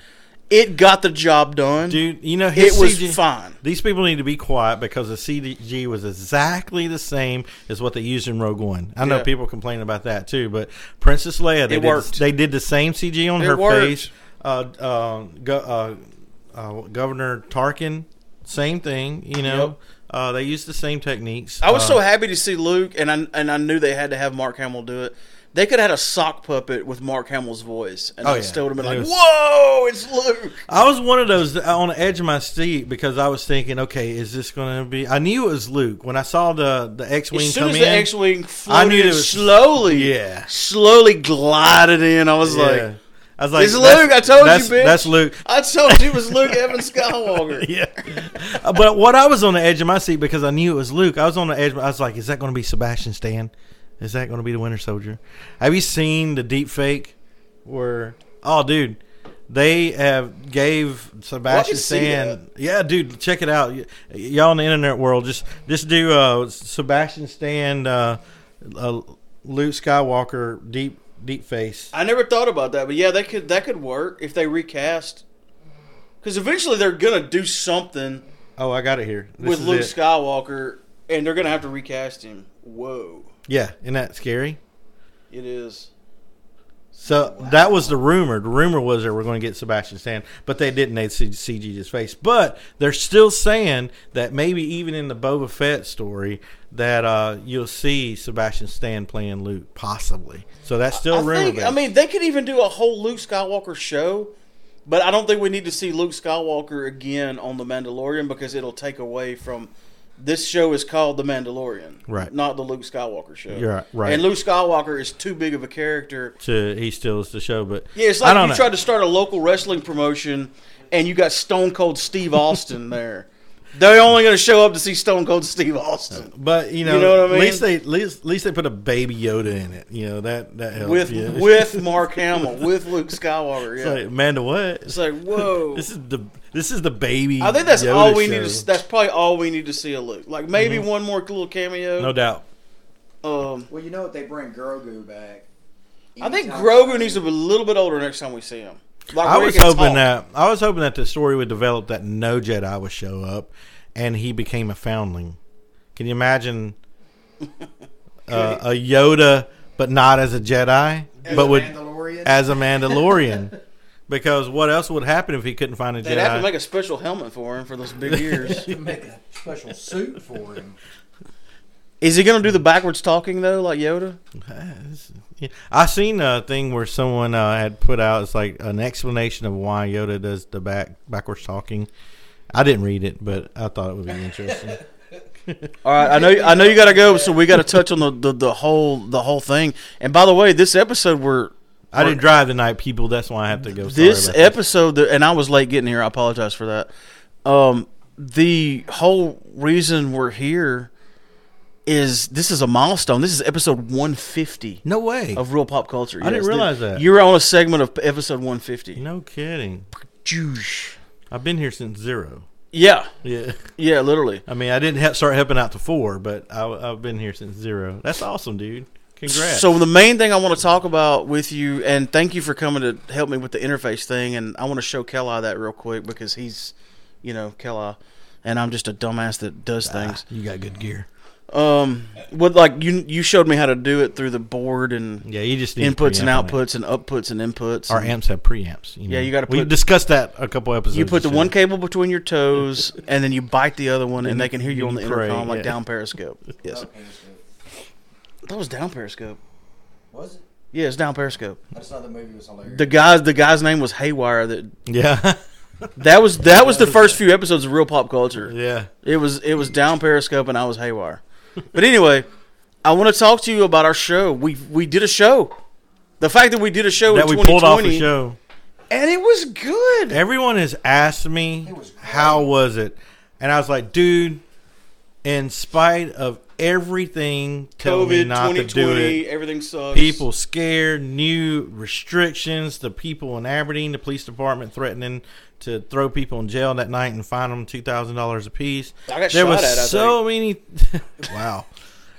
It got the job done. Dude, you know it his was CG fine. These people need to be quiet because the CG was exactly the same as what they used in Rogue One. I know Yeah. people complain about that too, but Princess Leia, they It did, worked. they did the same CG on It her worked. face. Uh, uh, go, uh, uh, Governor Tarkin, same thing. You know, Yep. Uh, they used the same techniques. I was Uh, so happy to see Luke, and I and I knew they had to have Mark Hamill do it. They could have had a sock puppet with Mark Hamill's voice, and Oh, it yeah. still would have been It like, was- "Whoa, it's Luke!" I was one of those on the edge of my seat because I was thinking, okay, is this going to be? I knew it was Luke when I saw the the X wing As soon come as in. the X-wing I knew it in was- slowly, Yeah. slowly glided in, I was Yeah. like, I was like, "It's Luke! I told you, bitch. That's Luke. I told you it was Luke Evans Skywalker." <laughs> Yeah. Uh, but what I was on the edge of my seat because I knew it was Luke. I was on the edge. I was like, is that going to be Sebastian Stan? Is that going to be the Winter Soldier? Have you seen the deep fake where? Oh, dude, they have gave Sebastian Stan. Yeah, dude, check it out. Y- y'all in the internet world, just just do uh, Sebastian Stan, uh, uh, Luke Skywalker deep deep face. I never thought about that, but yeah, that could that could work if they recast. Because eventually they're gonna do something Oh, I got it here. This with is Luke it. Skywalker, and they're gonna have to recast him. Whoa, Yeah, isn't that scary? it is. So that was the rumor. The rumor was they were going to get Sebastian Stan, but they didn't. They CG his face. But they're still saying that maybe even in the Boba Fett story that uh, you'll see Sebastian Stan playing Luke, possibly. So that's still I rumor. think. I mean, they could even do a whole Luke Skywalker show, but I don't think we need to see Luke Skywalker again on the Mandalorian because it'll take away from. This show is called The Mandalorian, Right. Not the Luke Skywalker show. Right. And Luke Skywalker is too big of a character. to he steals the show, but Yeah, it's like you know. tried to start a local wrestling promotion, and you got Stone Cold Steve Austin there. They're only going to show up to see Stone Cold Steve Austin but you know, You know what I at least mean? they at least, at least they put a baby Yoda in it. You know that that helps. with yeah. with <laughs> Mark Hamill with Luke Skywalker. It's Yeah, like, Amanda, what? it's like whoa. <laughs> This is the this is the baby. I think that's Yoda all we show. need. To, that's probably all we need to see a Luke. Like maybe one more little cameo. no doubt. Um, Well, you know what? They bring Grogu back. I think Anytime Grogu needs to be a little bit older next time we see him. Like I was hoping talk. that I was hoping that the story would develop that no Jedi would show up, and he became a foundling. Can you imagine <laughs> uh, a Yoda, but not as a Jedi, As but a would Mandalorian? as a Mandalorian? <laughs> because what else would happen if he couldn't find a Jedi? They'd have to make a special helmet for him for those big ears. <laughs> make a special suit for him. Is he going to do the backwards talking though, like Yoda? <laughs> I seen a thing where someone uh, had put out it's like an explanation of why Yoda does the back backwards talking. I didn't read it, but I thought it would be interesting. <laughs> <laughs> All right, I know I know you got to go, so we got to touch on the, the the whole the whole thing. And by the way, this episode we're I didn't drive tonight, people. That's why I have to go. Sorry this episode, that- and I was late getting here. I apologize for that. Um, the whole reason we're here is this is a milestone. This is episode 150 No way. of Real Pop Culture. I didn't realize th- that. You're on a segment of episode 150. No kidding. Juice. I've been here since zero. Yeah, Yeah. <laughs> yeah, literally. I mean, I didn't ha- start helping out to four, but I, I've been here since zero. That's awesome, dude. Congrats. So the main thing I want to talk about with you, and thank you for coming to help me with the interface thing, and I want to show Kelly that real quick because he's, you know, Kelly, and I'm just a dumbass that does ah, things. you got good gear. Um, what like you you showed me how to do it through the board and Yeah, you just need inputs and preamp on it. outputs and upputs and inputs. Our and amps have preamps. You know. Yeah, you gotta We discussed that a couple episodes. you put the one cable between your toes, <laughs> and then you bite the other one, and And they can hear you on the pray, intercom like yeah. down Periscope. Yes, that was down Periscope. Was it? Yeah, it's down Periscope. I just thought the movie was hilarious. The guy's the guy's name was Haywire. That Yeah, <laughs> that was that was the <laughs> first few episodes of Real Pop Culture. yeah. It was it was down Periscope, and I was Haywire. But anyway, I want to talk to you about our show. We we did a show. The fact that we did a show That in we pulled off 2020, the show. and it was good. Everyone has asked me was how was it, and I was like, dude. In spite of everything telling me COVID, not to do 2020, it, everything sucks. people scared, new restrictions, the people in Aberdeen, the police department threatening to throw people in jail that night and fine them two thousand dollars a piece. I got there shot was at, I so many. <laughs> wow,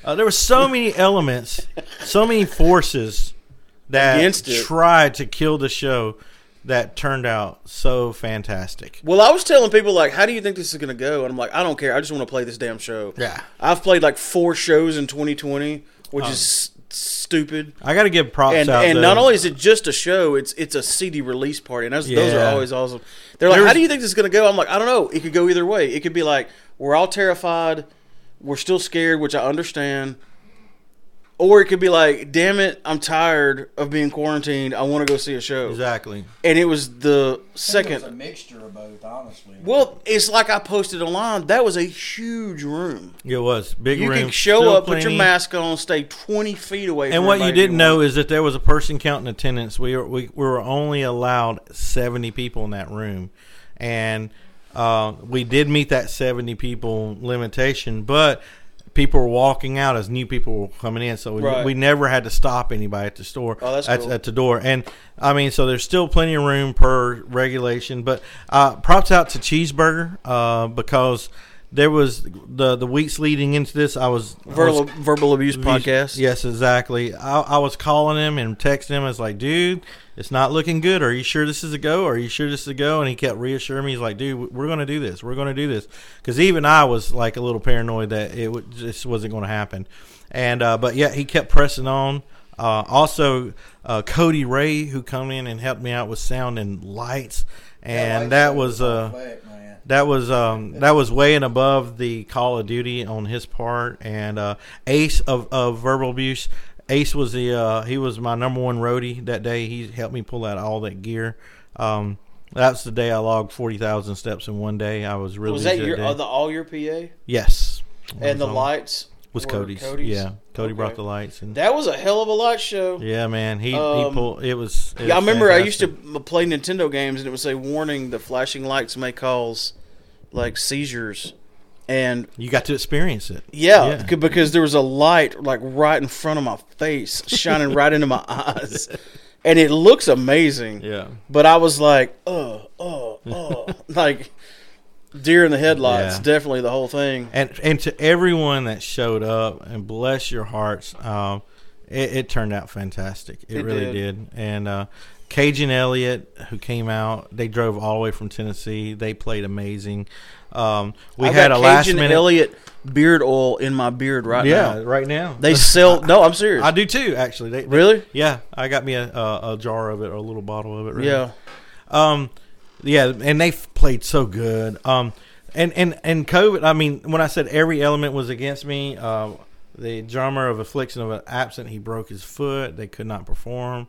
uh, there were so many elements, so many forces that tried to kill the show that turned out so fantastic. Well, I was telling people like, "How do you think this is going to go?" And I'm like, "I don't care. I just want to play this damn show." Yeah. I've played like four shows in 2020, which is s- stupid. I got to give props And out. and though. not only is it just a show, it's it's a CD release party, and those, those are always awesome. They're like, "How do you think this is going to go?" I'm like, "I don't know. It could go either way. It could be like we're all terrified, we're still scared, which I understand." Or it could be like, damn it, I'm tired of being quarantined. I want to go see a show. exactly. And it was the second. It second. was a mixture of both, honestly. Well, it's like I posted online. That was a huge room. It was big You room. can show still up, put your mask on, stay 20 feet away from And what you didn't know is that there was a person counting attendance. We were we, we were only allowed seventy people in that room, and uh, we did meet that seventy people limitation. But people were walking out as new people were coming in, so we, Right. we never had to stop anybody at the store. Oh, that's at, cool. at the door. And I mean, so there's still plenty of room per regulation. But uh, props out to Cheeseburger uh, because. There was the the weeks leading into this. I was I was Verbal, verbal abuse podcast. Yes, exactly. I, I was calling him and texting him. I was like, dude, it's not looking good. Are you sure this is a go? Are you sure this is a go? And he kept reassuring me. He's like, dude, we're going to do this. We're going to do this. Because even I was like a little paranoid that it would, just wasn't going to happen. And uh, but yeah, he kept pressing on. Uh, also, uh, Cody Ray, who come in and helped me out with sound and lights, and that was uh, that was um, that was way and above the Call of Duty on his part. And uh, Ace of, of verbal abuse. Ace was the uh, he was my number one roadie that day. He helped me pull out all that gear. Um, that's the day I logged forty thousand steps in one day. I was really Was that your day. uh, all your PA yes, and the on- lights was Cody's. Cody's? Yeah, Cody brought the lights and That was a hell of a light show. yeah, man. He Um, he pulled. It was. it Yeah, I was remember I used to play Nintendo games and it would say warning: the flashing lights may cause like seizures. And You got to experience it. yeah, Yeah. because there was a light like right in front of my face, shining right into my <laughs> eyes, and it looks amazing. Yeah. But I was like, uh, uh, uh, <laughs> like deer in the headlights. Yeah. Definitely the whole thing. and and to everyone that showed up and bless your hearts um it, it turned out fantastic it, It really did. did, and uh Cajun Elliott, who came out, they drove all the way from Tennessee. They played amazing. Um, we I've had a last minute. Elliott beard oil in my beard right yeah, now. right now They sell. No, I'm serious. I do too. Actually, they, they- Really? yeah, I got me a, a, a jar of it or a little bottle of it. Right Yeah. Um, yeah, and they played so good. Um, and and and COVID. I mean, when I said every element was against me, uh, the drummer of Affliction of an Absent, he broke his foot. They could not perform.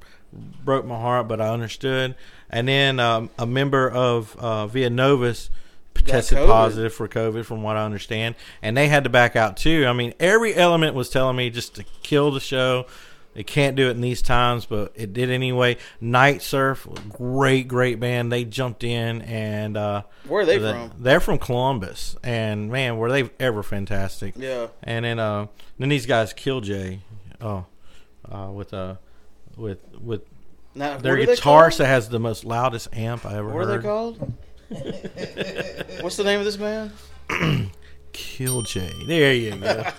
Broke my heart, but I understood. And then um, a member of uh, Via Novus tested COVID. positive for COVID, from what I understand, and they had to back out too. I mean, every element was telling me just to kill the show. They can't do it in these times, but it did anyway. Night Surf, great, great band. They jumped in and uh, Where are they the- from? They're from Columbus, and man, were they ever fantastic! Yeah. And then uh, then these guys, Killjoy, oh, uh, with uh, with with Now, their what are guitarist that has the most loudest amp I ever heard. What are they called? <laughs> What's the name of this band? <clears throat> Killjoy. There you go. <laughs>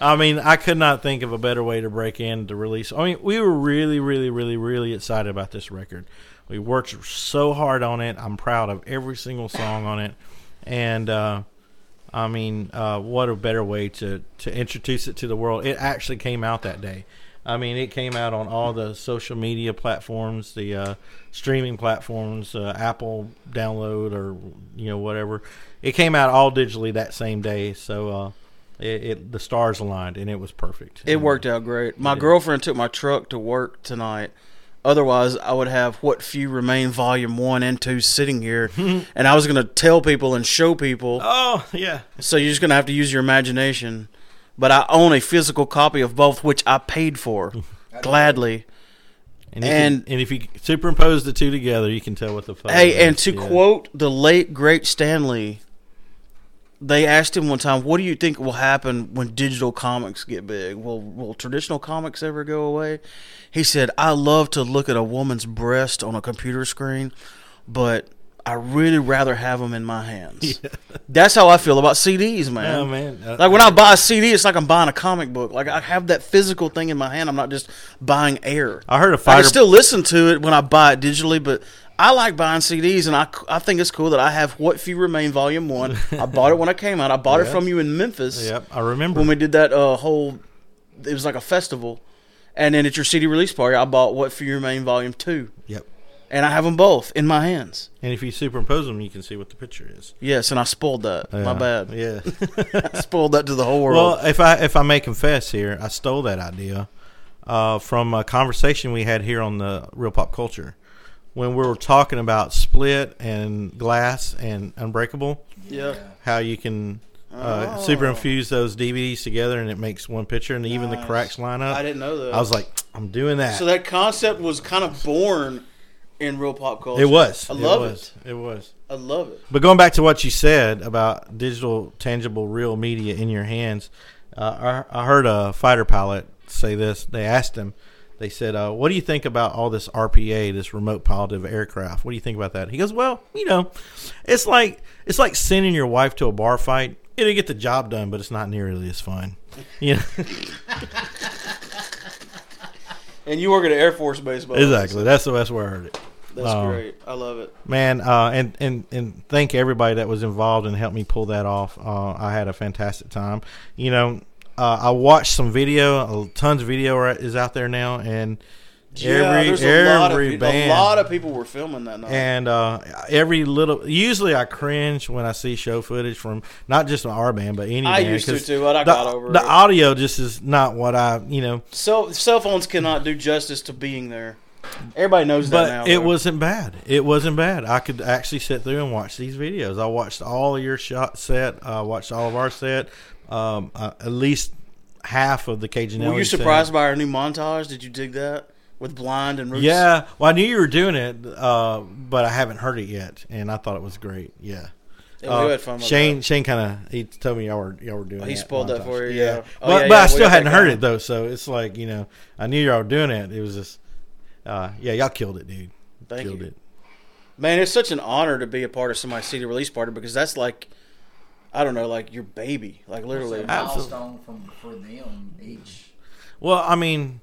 I mean, I could not think of a better way to break in to release. I mean, we were really, really, really, really excited about this record. We worked so hard on it. I'm proud of every single song on it, and uh, I mean, uh, what a better way to to introduce it to the world. It actually came out that day. I mean, it came out on all the social media platforms, the uh, streaming platforms, uh, Apple download or you know whatever. It came out all digitally that same day, so uh, it, it the stars aligned and it was perfect. It worked out great. My girlfriend took my truck to work tonight. Otherwise, I would have what few remain volume one and two sitting here, <laughs> and I was going to tell people and show people. Oh yeah, So you're just going to have to use your imagination. But I own a physical copy of both, which I paid for <laughs> gladly. and if And- you, and if you superimpose the two together, you can tell what the fuck. Hey, and to quote the late great Stan Lee, they asked him one time, "What do you think will happen when digital comics get big? Will will traditional comics ever go away?" He said, "I love to look at a woman's breast on a computer screen, but I really rather have them in my hands." That's how I feel about CDs, man. Oh man, Uh, Like when I buy a CD, it's like I'm buying a comic book. Like I have that physical thing in my hand. I'm not just buying air. I heard a I fighter. can still listen to it when I buy it digitally, but I like buying CDs, and I, I think it's cool that I have What Few Remain Volume One. I <laughs> bought it when I came out. I bought it from you in Memphis Yep, I remember. when we did that uh, whole. It was like a festival, and then at your CD release party, I bought What Few Remain Volume Two, yep. and I have them both in my hands. And if you superimpose them, you can see what the picture is. Yes, and I spoiled that. My bad. Yeah. I <laughs> <laughs> spoiled that to the whole world. well, if I if I may confess here, I stole that idea uh, from a conversation we had here on the Real Pop Culture when we were talking about Split and Glass and Unbreakable. yeah. How you can uh, Oh. superinfuse those DVDs together and it makes one picture, and even the cracks line up. I didn't know that. I was like, I'm doing that. so that concept was kind of born in real pop culture. it was. I love it. Was. It was. I love it. But going back to what you said about digital, tangible, real media in your hands, uh, I, I heard a fighter pilot say this. They asked him, they said, uh, "What do you think about all this RPA, this remote piloted aircraft? What do you think about that?" He goes, "Well, you know, it's like it's like sending your wife to a bar fight. It'll get the job done, but it's not nearly as fun." <laughs> You know, <laughs> And you work at an Air Force base, by exactly. That's the best way I heard it. That's Um, great. I love it. Man, uh, and and and thank everybody that was involved and helped me pull that off. Uh, I had a fantastic time. You know, uh, I watched some video. Tons of video is out there now, and every there's every a lot of band a lot of people were filming that night. and uh, every little. Usually, I cringe when I see show footage from not just our band, but any I band. used to too, but I the, got over the it. The audio just is not what I you know. So cell phones cannot do justice to being there. Everybody knows that But now. it though. wasn't bad. It wasn't bad. I could actually sit through and watch these videos. I watched all of your shot set. I watched all of our set. Um, uh, at least half of the Cajun. Were you surprised by our new montage? Did you dig that with blind and roots? Yeah. Well, I knew you were doing it, uh, but I haven't heard it yet, and I thought it was great. Yeah. Yeah, we Uh, had fun Shane that. Shane kind of he told me y'all were y'all were doing. He that spoiled that for you, yeah. Oh, but yeah, but yeah, I still hadn't heard it though, so it's like you know I knew y'all were doing it. It was just, uh, yeah, y'all killed it, dude. Thank killed you. it. Man, it's such an honor to be a part of somebody's CD release party because that's like, I don't know, like your baby, like literally. It's a Absolutely. milestone from for them each. Well, I mean,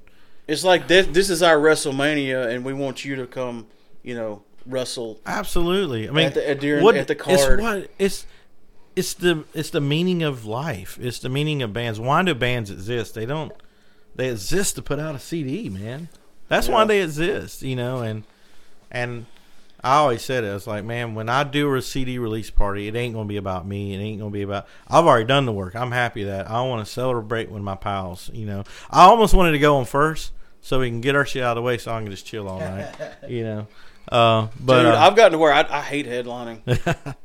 It's like this. This is our WrestleMania, and we want you to come, you know, wrestle. Absolutely. I mean, At the- at during- what, at the It's card. what it's it's the it's the meaning of life. It's the meaning of bands. Why do bands exist? They don't. They exist to put out a CD, man. That's why they exist, you know. And and I always said it. I was like, man, when I do a CD release party, it ain't gonna be about me. It ain't gonna be about. I've already done the work. I'm happy that I want to celebrate with my pals. You know, I almost wanted to go on first so we can get our shit out of the way, so I can just chill all night. <laughs> you know, uh, but Dude, uh, I've gotten to where I, I hate headlining. <laughs>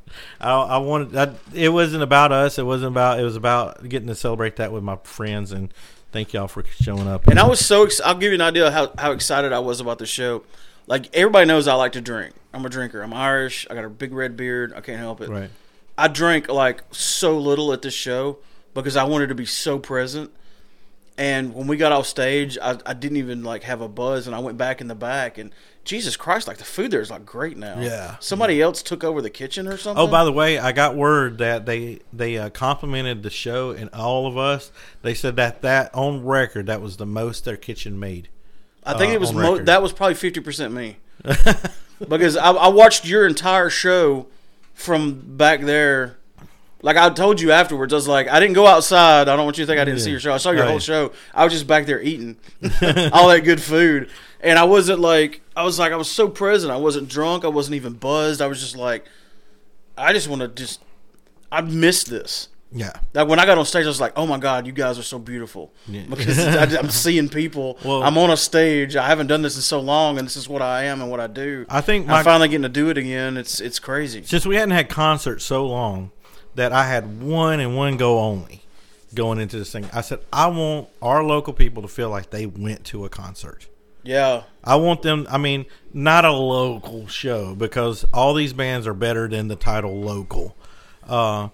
I, I wanted. I, it wasn't about us. It wasn't about. It was about getting to celebrate that with my friends. And thank y'all for showing up. And I was so ex- I'll give you an idea of how, how excited I was about the show. Like everybody knows I like to drink. I'm a drinker. I'm Irish. I got a big red beard. I can't help it. right. I drank like so little at this show because I wanted to be so present. And when we got off stage, I, I didn't even like have a buzz, and I went back in the back. And Jesus Christ, like the food there is like great now. Yeah. Somebody else took over the kitchen or something. Oh, by the way, I got word that they they uh, complimented the show and all of us. They said that that on record that was the most their kitchen made. I think uh, it was mo- that was probably fifty percent me <laughs> because I, I watched your entire show from back there. Like I told you afterwards, I was like, I didn't go outside. I don't want you to think I didn't see your show. I saw your Right. whole show. I was just back there eating <laughs> all that good food, and I wasn't like I was like I was so present. I wasn't drunk. I wasn't even buzzed. I was just like, I just want to just. I missed this. Yeah. Like when I got on stage, I was like, "Oh my god, you guys are so beautiful!" Yeah. Because I, I'm seeing people. <laughs> Well- I'm on a stage. I haven't done this in so long, and this is what I am and what I do. I think my I'm finally getting to do it again. It's it's crazy. since we hadn't had concerts so long that I had one and one go only going into this thing. I said I want our local people to feel like they went to a concert. Yeah, I want them. I mean, not a local show because all these bands are better than the title local. Uh,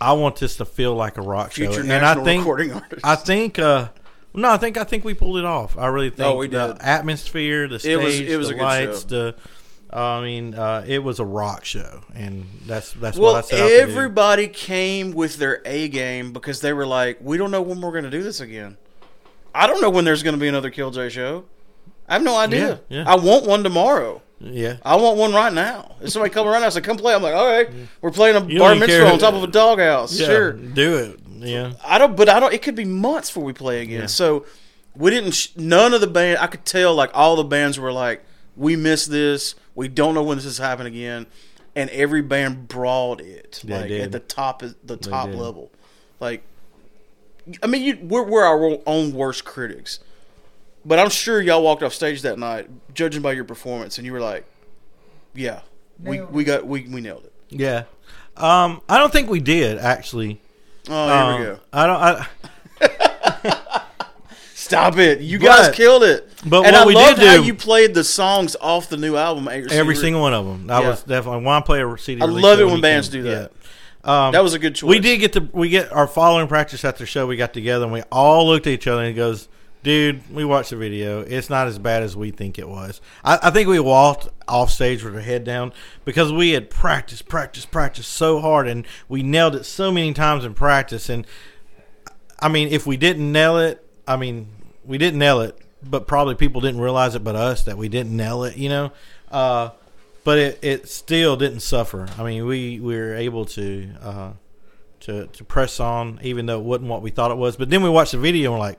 I want this to feel like a rock show, future and I think recording artist. I think. Uh, no, I think I think we pulled it off. I really think. Oh, we the did. atmosphere, the stage, It was- it was the lights, show. the. I mean, uh, it was a rock show, and that's that's well, what I to everybody came with their A game because they were like, "We don't know when we're going to do this again. I don't know when there's going to be another Kill Killjoy show. I have no idea. Yeah, yeah. I want one tomorrow." Yeah, I want one right now. If somebody come around and say, "Come play," I'm like, "All right, we're playing a bar mitzvah on top of a doghouse." yeah, Sure, do it. Yeah, I don't, but I don't. It could be months before we play again. Yeah. So we didn't. None of the band. I could tell. Like all the bands were like, "We missed this. We don't know when this is happening again." And every band brought it They like did. at the top, the top level. Like, I mean, you, we're we're our own worst critics. But I'm sure y'all walked off stage that night, judging by your performance, and you were like, "Yeah, we, Nailed we got we we nailed it." yeah. Um, I don't think we did actually. Oh, here Um, we go. I don't. I, <laughs> Stop it! You But- guys killed it. but and what I we loved did how do- you played the songs off the new album. at your Every CD. single one of them. That Yeah. was definitely when I play a CD. I love it when bands can- do that. yeah. Um, That was a good choice. we did get the we get our following practice after the show. We got together and we all looked at each other and he goes, "Dude, we watched the video. It's not as bad as we think it was." I, I think we walked off stage with our head down because we had practiced, practiced, practiced so hard and we nailed it so many times in practice. And I mean, if we didn't nail it, I mean, we didn't nail it, but probably people didn't realize it, but us that we didn't nail it. You know. Uh, but it, it still didn't suffer. I mean, we, we were able to uh, to to press on, even though it wasn't what we thought it was. But then we watched the video and we're like,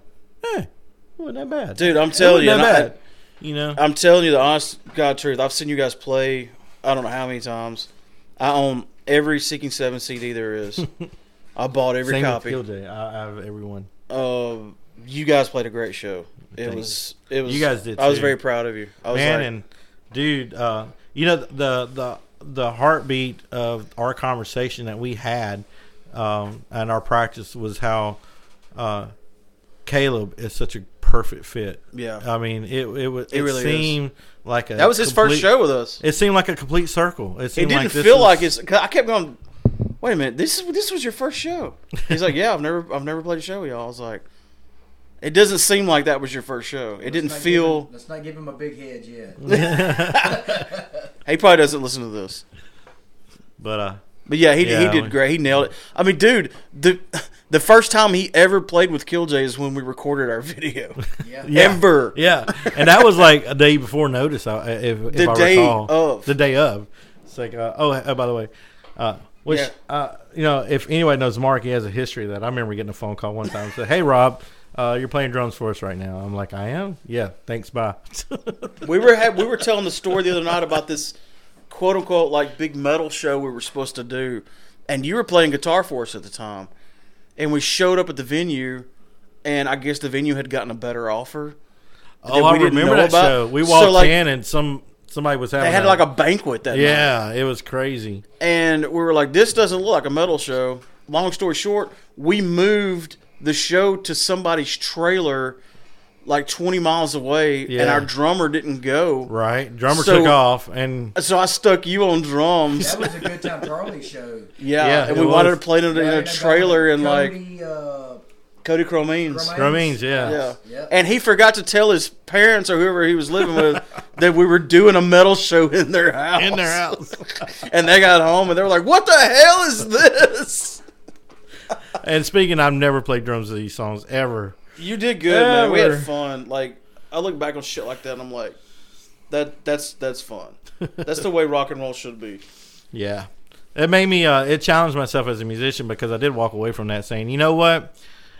eh, wasn't that bad, Dude, I'm telling you, wasn't and that I- you know, I'm telling you the honest God truth. I've seen you guys play. I don't know how many times. I own every Seeking Seven CD there is. I bought every Same copy. Killjoy. I, I have everyone. Uh, you guys played a great show. It was. It was. You guys did I was very proud of you. I was Man, like, and dude, uh, you know the the the heartbeat of our conversation that we had um, and our practice was how uh, Caleb is such a perfect fit. yeah. I mean, it it was It it, really is. seemed like a that was his complete- first show with us. It seemed like a complete circle. It It didn't like this feel was- like it's. 'cause I kept going. Wait a minute. This is this was your first show. He's like, yeah, I've never I've never played a show with y'all. I was like, it doesn't seem like that was your first show. It didn't Let's not feel. Give him, let's not give him a big head yet. <laughs> <laughs> He probably doesn't listen to this. But uh, But yeah, he, he did great. He nailed it. I mean, dude, the the first time he ever played with Killjoy is when we recorded our <laughs> video. Yeah. Yeah. Ever. yeah, and that was like a day before notice. I- If, if The I day recall, of. the day of. It's like, uh, oh, oh, by the way, uh, which Yeah. uh, you know, if anybody knows Mark, he has a history of that. I remember getting a phone call one time and said, "Hey, Rob." Uh, you're playing drums for us right now. I'm like, I am. Yeah, thanks. Bye. <laughs> We were had, we were telling the story the other night about this quote unquote like big metal show we were supposed to do, and you were playing guitar for us at the time, and we showed up at the venue, and I guess the venue had gotten a better offer. Oh, I remember that about. show. We So, walked like, in and some somebody was having. They had a- like a banquet that night. yeah, it was crazy. and we were like, "This doesn't look like a metal show." Long story short, we moved the show to somebody's trailer, like twenty miles away, and our drummer didn't go. Right, drummer So- took off, and So I stuck you on drums. That was a good time Charlie show. <laughs> Yeah, Yeah, and it we wanted to play it in a, in a trailer and like Cody, uh, Cody Cromines. Cromines. Cromines, yeah. Yeah. Yep. And he forgot to tell his parents or whoever he was living with <laughs> that we were doing a metal show in their house. in their house. <laughs> And they got home and they were like, "What the hell is this?" and speaking, I've never played drums of these songs ever. You did good, man. We had fun. Like I look back on shit like that and I'm like, that that's that's fun. That's the way rock and roll should be. <laughs> Yeah. It made me uh it challenged myself as a musician because I did walk away from that saying, "You know what?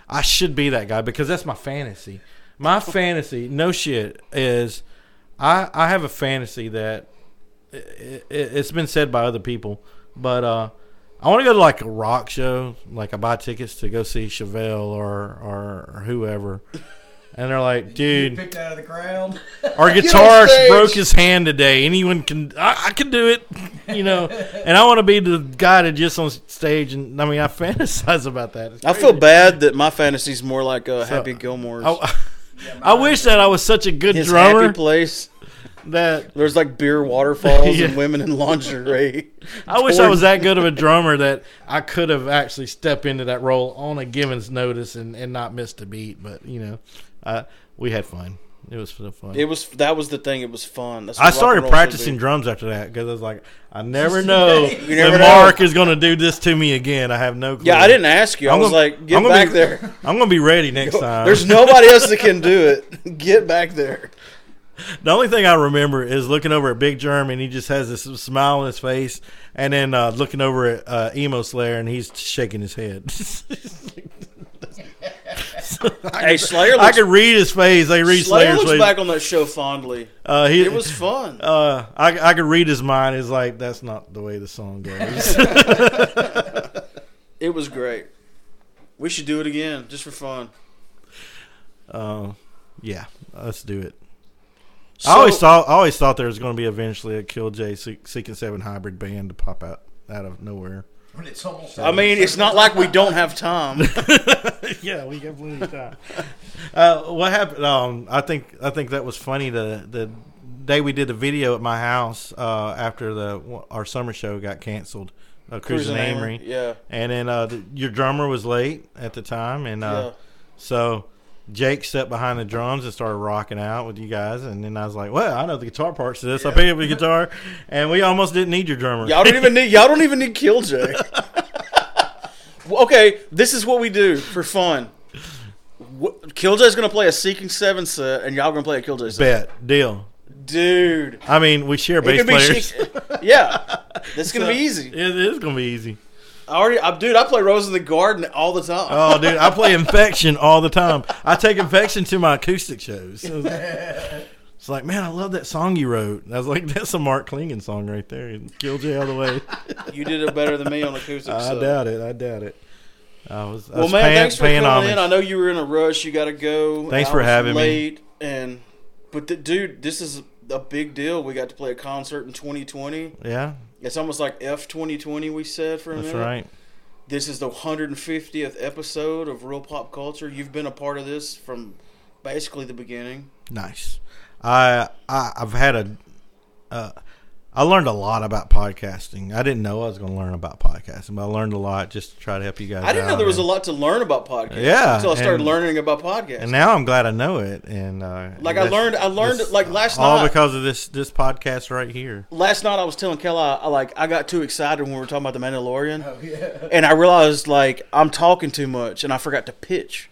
I should be that guy because that's my fantasy." My <laughs> fantasy, no shit, is I I have a fantasy that it, it, it's been said by other people, but uh I want to go to like a rock show, like I buy tickets to go see Chevelle or or, or whoever. And they're like, you dude, picked out of the crowd. our <laughs> guitarist broke his hand today. Anyone can, I, I can do it, <laughs> you know. And I want to be the guy that just on stage. And I mean, I <laughs> fantasize about that. I feel bad that my fantasy's more like uh, Happy Gilmore's. I, I wish that I was such a good his drummer happy place. That There's like beer waterfalls <laughs> Yeah. and women in lingerie. I wish I was that good of a drummer that I could have actually stepped into that role on a given's notice and, and not missed a beat. But you know, uh, we had fun. It was so fun. It was that was the thing. It was fun. That's I started and roll should practicing drums after that because I was like, I never <laughs> know You never know. Mark is going to do this to me again. I have no clue. Yeah, I didn't ask you. I I'm was gonna- like, get I'm back be- there. <laughs> I'm going to be ready next time. There's nobody else that can do it. Get back there. <laughs> the only thing I remember is looking over at Big Germ and he just has this smile on his face, and then uh, looking over at uh, Emo Slayer and he's shaking his head. <laughs> Hey, Slayer I looks, could read his face. I read Slayer Slayer's looks face. back on that show fondly. uh, he, It was fun. Uh, I I could read his mind. He's like, that's not the way the song goes. <laughs> It was great. We should do it again just for fun. uh, yeah, let's do it. So, I always thought I always thought there was going to be eventually a Killjoy Seek Seek and Seven hybrid band to pop out out of nowhere. When it's almost I mean, it's not like we don't have time. <laughs> <laughs> yeah, we got plenty of time. uh, what happened? Um, I think I think that was funny. The the day we did the video at my house uh, after the our summer show got canceled, uh, Cruising Cruising Amory, Amory, yeah. and then uh, the, your drummer was late at the time, and uh, Yeah. so. Jake stepped behind the drums and started rocking out with you guys, and then I was like, "Well, I know the guitar parts to this. I picked up the guitar, and we almost didn't need your drummer. Y'all don't even need. Y'all don't even need Killjoy. <laughs> Well, okay, this is what we do for fun. Killjoy's gonna play a Seeking Seven set, and y'all gonna play a Killjoy set. Bet deal. Dude, I mean, we share bass be players. <laughs> Yeah, <laughs> this is gonna be easy. It is gonna be easy. I already, I, dude, I play Rose in the Garden all the time. Oh, dude, I play <laughs> Infection all the time. I take Infection to my acoustic shows. It's like, man, I love that song you wrote. I was like, <laughs> that's a Mark Klingon song right there. Killjoy all the way. <laughs> You did it better than me on acoustic. I so. doubt it. I doubt it. I was. I Well, was man, paying, thanks for paying coming homage. in. I know you were in a rush. You got to go. Thanks I for was having me. late, And but the, dude, this is a big deal. We got to play a concert in 2020. Yeah, It's almost like F 2020. We said for a minute. that's minute. right. This is the 150th episode of Real Pop Culture. You've been a part of this from basically the beginning. Nice. I, I I've had a. Uh, I learned a lot about podcasting. I didn't know I was going to learn about podcasting, but I learned a lot just to try to help you guys. I didn't know there was a lot to learn about podcasting. Yeah, until I started and- learning about podcasting, And now I'm glad I know it. And uh, like I learned, I learned this- like last all night. because of this this podcast right here. last night I was telling Kelly, I, I like I got too excited when we were talking about the Mandalorian, Oh, yeah. <laughs> and I realized like I'm talking too much, and I forgot to pitch,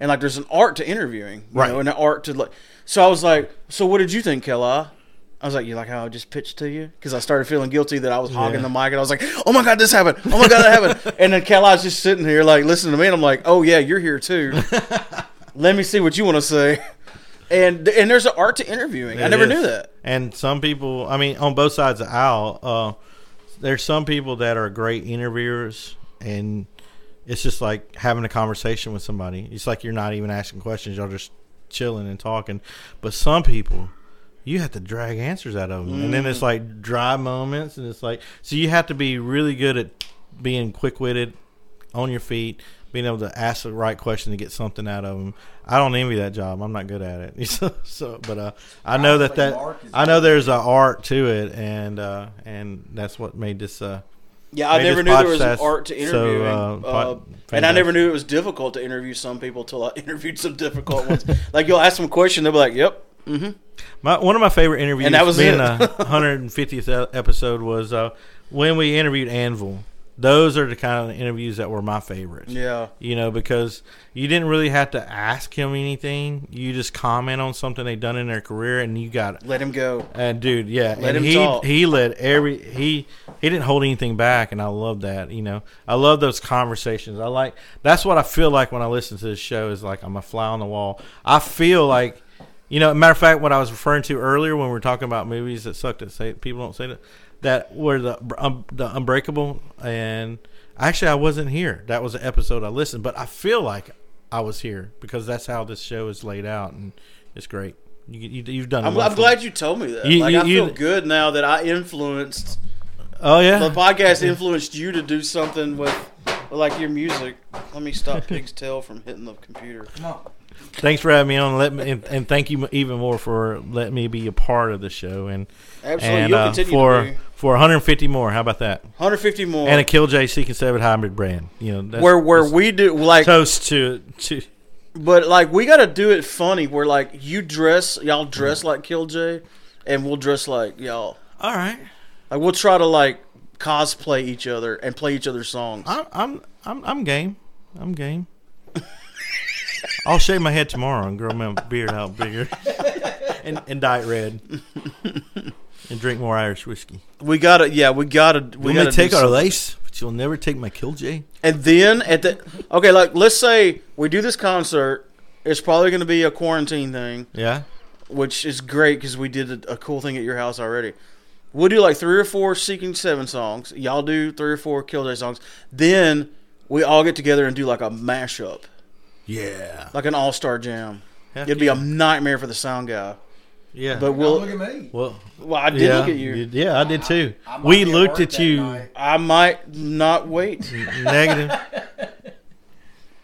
and like there's an art to interviewing, you Right. know, and an art to like. So I was like, so what did you think, Kelly? I was like, you like how I just pitched to you? Because I started feeling guilty that I was hogging Yeah. the mic, and I was like, oh my god, this happened! Oh my god, that happened! <laughs> And then Kelly's just sitting here like listening to me, and I'm like, oh yeah, you're here too. <laughs> Let me see what you want to say. And and there's an art to interviewing. I never is. knew that. And some people, I mean, on both sides of the aisle, uh, there's some people that are great interviewers, and it's just like having a conversation with somebody. It's like you're not even asking questions; you're just chilling and talking. But some people, you have to drag answers out of them, and then it's like dry moments, and it's like so you have to be really good at being quick witted, on your feet. Being able to ask the right question to get something out of them, I don't envy that job. I'm not good at it. <laughs> so, so but uh, I know that that I know there's an art to it, and uh, and that's what made this. Uh, Yeah, I never knew there was an art to so, interviewing. uh, uh, pod- and I never knew it was difficult to interview some people till I <laughs> interviewed some difficult ones. like you'll ask them a question, they'll be like, "Yep, mm-hmm." My, one of my favorite interviews, And that was being the <laughs> 150th e- episode, was uh, when we interviewed Anvil. Those are the kind of interviews that were my favorites. Yeah. You know, because you didn't really have to ask him anything. You just comment on something they've done in their career, and you got Let him go. And dude, yeah, Let and him he talk. he let every he he didn't hold anything back, and I love that. You know, I love those conversations. I like that's what I feel like when I listen to this show. Is like I'm a fly on the wall. I feel like, you know, matter of fact, what I was referring to earlier when we were talking about movies that suck that say people don't say that that were the um, the Unbreakable, and actually I wasn't here. That was an episode I listened, but I feel like I was here because that's how this show is laid out, and it's great. You, you, you've done. I'm, I'm glad you told me that. You- like you- I feel good now that I influenced Oh yeah, the podcast influenced you to do something with, with like your music. Let me stop <laughs> Pig's tail from hitting the computer. Come on. Thanks for having me on. Let me and, and thank you even more for letting me be a part of the show and Absolutely, and you'll uh, continue for to for 150 more. How about that? 150 more. And a Killjoy Seeking Seven hybrid brand. You know, that's, where where that's we do like, toast to to. but like we got to do it funny. Where like you dress, y'all dress like Killj, and we'll dress like y'all. All right, Like we'll try to like cosplay each other and play each other's songs. I'm I'm I'm, I'm game. I'm game. I'll shave my head tomorrow and grow my beard out bigger, <laughs> and and dye it red, and drink more Irish whiskey. We gotta, yeah, we gotta. We We gotta may take our lace, but you'll never take my Killjoy. And then at the okay, like let's say we do this concert. It's probably going to be a quarantine thing, Yeah. which is great because we did a, a cool thing at your house already. We'll do like three or four Seeking Seven songs. Y'all do three or four Killjoy songs. Then we all get together and do like a mashup, Yeah. like an all star jam. Heck It'd be a nightmare for the sound guy. Yeah. But Well, we'll. look at me. well, Well, I did yeah, look at you. Yeah, I did too. I might we looked work at you night. I might not wait. negative. <laughs>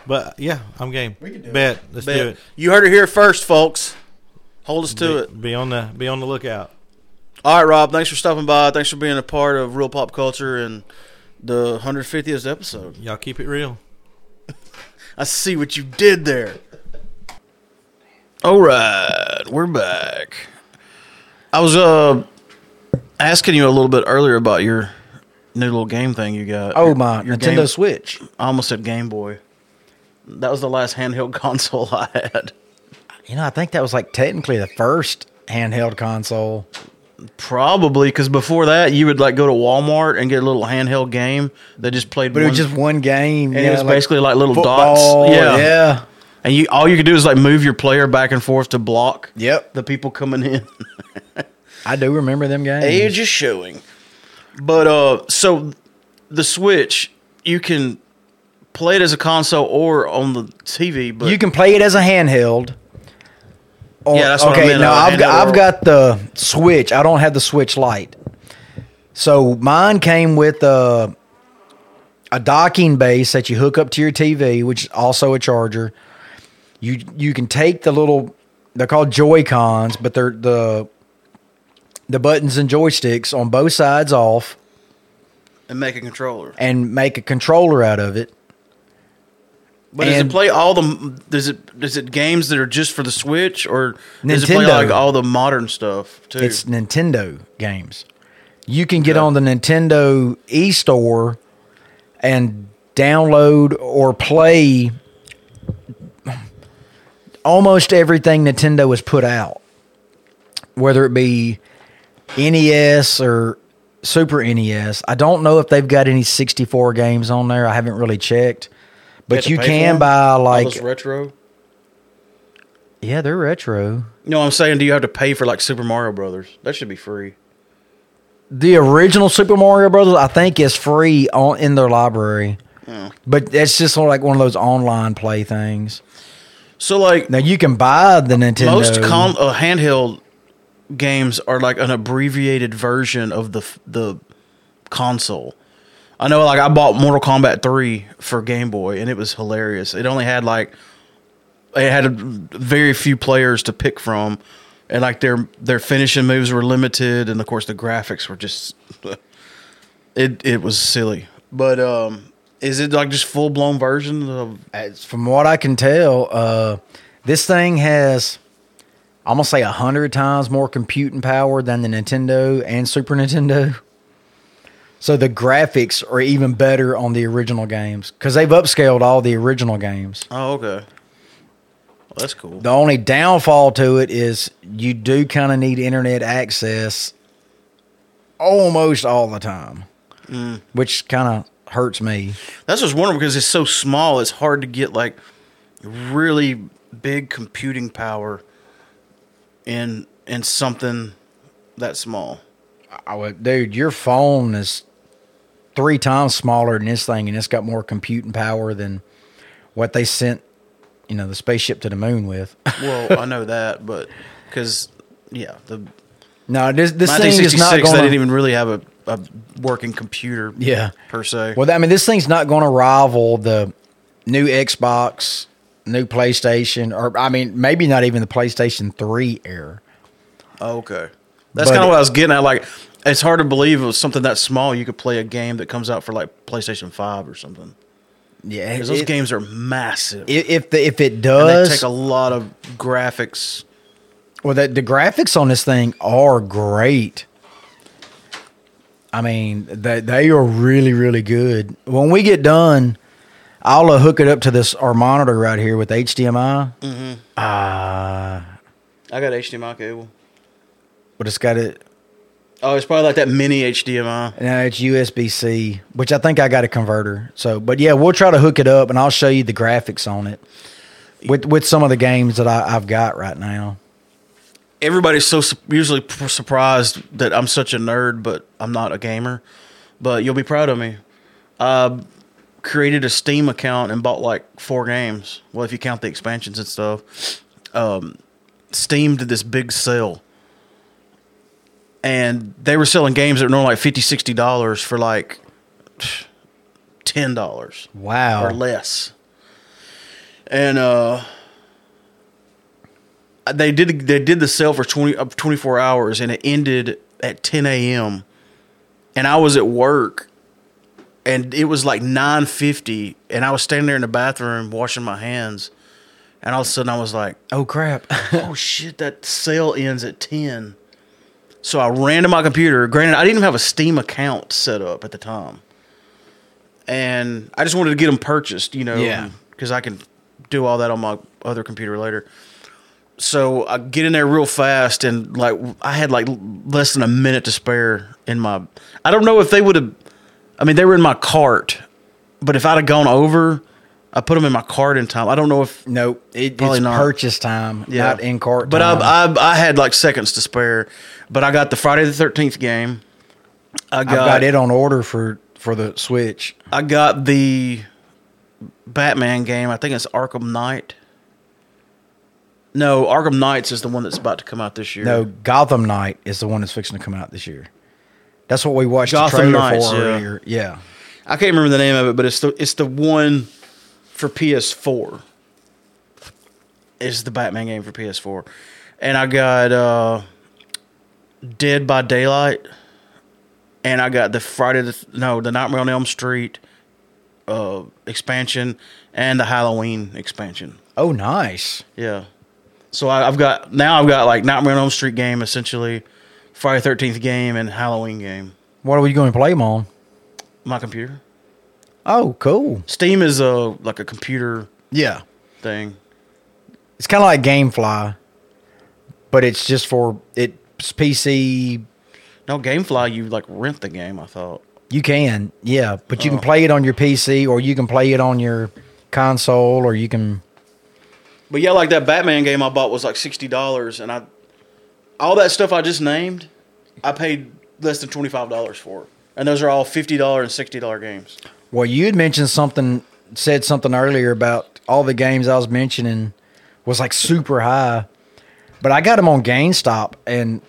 But yeah, I'm game. We can do Bet. Let's do it. You heard it here first, folks. Hold us to be, it. Be on the be on the lookout. All right, Rob. Thanks for stopping by. Thanks for being a part of Real Pop Culture and the 150th episode. Y'all keep it real. I see what you did there. All right, we're back. I was uh asking you a little bit earlier about your new little game thing you got. Oh Your- my your Nintendo Game- Switch. I almost said Game Boy. That was the last handheld <laughs> console I had. You know, I think that was like technically the first handheld console. Probably because before that, you would like go to Walmart and get a little handheld game that just played. But it was just one game. and yeah, it was like basically like little football, dots. Yeah, yeah. And you all you could do is like move your player back and forth to block Yep. the people coming in. <laughs> I do remember them games. Age is showing. But uh, so the Switch, you can play it as a console or on the TV. But you can play it as a handheld. Or, Yeah, that's what I okay. meant, now uh, I've got I've got the Switch. I don't have the Switch Lite. So mine came with a a docking base that you hook up to your TV, which is also a charger. You you can take the little they're called Joy Cons, but they're the the buttons and joysticks on both sides off and make a controller. and make a controller out of it. But does it play all the? Does it? Does it games that are just for the Switch, or does it play Nintendo. like all the modern stuff too? It's Nintendo games. You can get Okay. on the Nintendo eStore and download or play almost everything Nintendo has put out, whether it be NES or Super NES. I don't know if they've got any 64 games on there. I haven't really checked. But to you can buy like those retro. Yeah, they're retro. No, I'm saying, do you have to pay for like Super Mario Brothers? That should be free. The original Super Mario Brothers, I think, is free on in their library. But that's just sort of like one of those online play things. So like Now you can buy the Nintendo. most con- uh, handheld games are like an abbreviated version of the f- the console. I know, like I bought Mortal Kombat three for Game Boy, and it was hilarious. It only had like it had a, very few players to pick from, and like their their finishing moves were limited, and of course the graphics were just <laughs> it it was silly. But um, is it like just full blown version of? As from what I can tell, uh, this thing has I'm gonna say a hundred times more computing power than the Nintendo and Super Nintendo. So the graphics are even better on the original games because they've upscaled all the original games. Oh, okay. Well, that's cool. The only downfall to it is you do kind of need internet access almost all the time, mm. which kind of hurts me. That's just wondering because it's so small. It's hard to get like really big computing power in in something that small. I would, dude, your phone is three times smaller than this thing, and it's got more computing power than what they sent, you know, the spaceship to the moon with. Well, I know that, but because yeah, the no, this this thing is 1966 not they going. didn't even really have a, a working computer. Yeah. per se. Well, I mean, this thing's not going to rival the new Xbox, new PlayStation, or I mean, maybe not even the PlayStation Three era. Oh, okay, that's kind of what I was getting at. Like, it's hard to believe it was something that small. You could play a game that comes out for like PlayStation Five or something. Yeah, Because those it- games are massive. If the if it does, take a lot of graphics. Well, the, the graphics on this thing are great. I mean, they they are really really good. When we get done, I'll uh, hook it up to this our monitor right here with HDMI. Mm-hmm. Uh, I got HDMI cable. but it's got it. Oh, it's probably like that mini HDMI. Now it's USB C, which I think I got a converter. So, but yeah, we'll try to hook it up, and I'll show you the graphics on it with with some of the games that I, I've got right now. Everybody's so su- usually surprised that I'm such a nerd, but I'm not a gamer. But you'll be proud of me. I created a Steam account and bought like four games. Well, if you count the expansions and stuff. Um, Steam did this big sale. And they were selling games that were normally like 50 $60 for like $10. Wow. or less. And uh they did they did the sale for 20 up 24 hours and it ended at 10 a.m. and I was at work and it was like 9:50 and I was standing there in the bathroom washing my hands and all of a sudden I was like Oh crap! <laughs> oh shit, that sale ends at 10. So I ran to my computer. Granted, I didn't even have a Steam account set up at the time. And I just wanted to get them purchased, you know, Yeah. because I can do all that on my other computer later. So I get in there real fast, and like I had like less than a minute to spare in my. I don't know if they would have. I mean, they were in my cart, but if I'd have gone over, I put them in my cart in time. I don't know if Nope, it, Probably it's not. purchase time, not in cart. But time. I, I I had like seconds to spare. But I got the Friday the Thirteenth game. I got, got it on order for for the Switch. I got the Batman game. I think it's Arkham Knight. No, Arkham Knights is the one that's about to come out this year. No, Gotham Knight is the one that's fixing to come out this year. That's what we watched Gotham the trailer Knights, for yeah. Yeah. I can't remember the name of it, but it's the it's the one for PS4. Is the Batman game for PS4, and I got uh, Dead by Daylight, and I got the Friday the no the Nightmare on Elm Street uh, expansion and the Halloween expansion. Oh, nice. Yeah, so I, I've got now I've got like Nightmare on Elm Street game essentially, Friday Thirteenth game, and Halloween game. What are we going to play them on? My computer. Oh, cool. Steam is a like a computer Yeah. thing. It's kind of like GameFly, but it's just for it's PC. No, GameFly, you like rent the game. I thought. You can, yeah, but you Oh. can play it on your PC or you can play it on your console or you can. But yeah, like that Batman game I bought was like sixty dollars, and I all that stuff I just named, I paid less than twenty five dollars for, and those are all fifty dollar and sixty dollar games. Well, you had mentioned something, said something earlier about all the games I was mentioning was like super high, but I got them on GameStop, and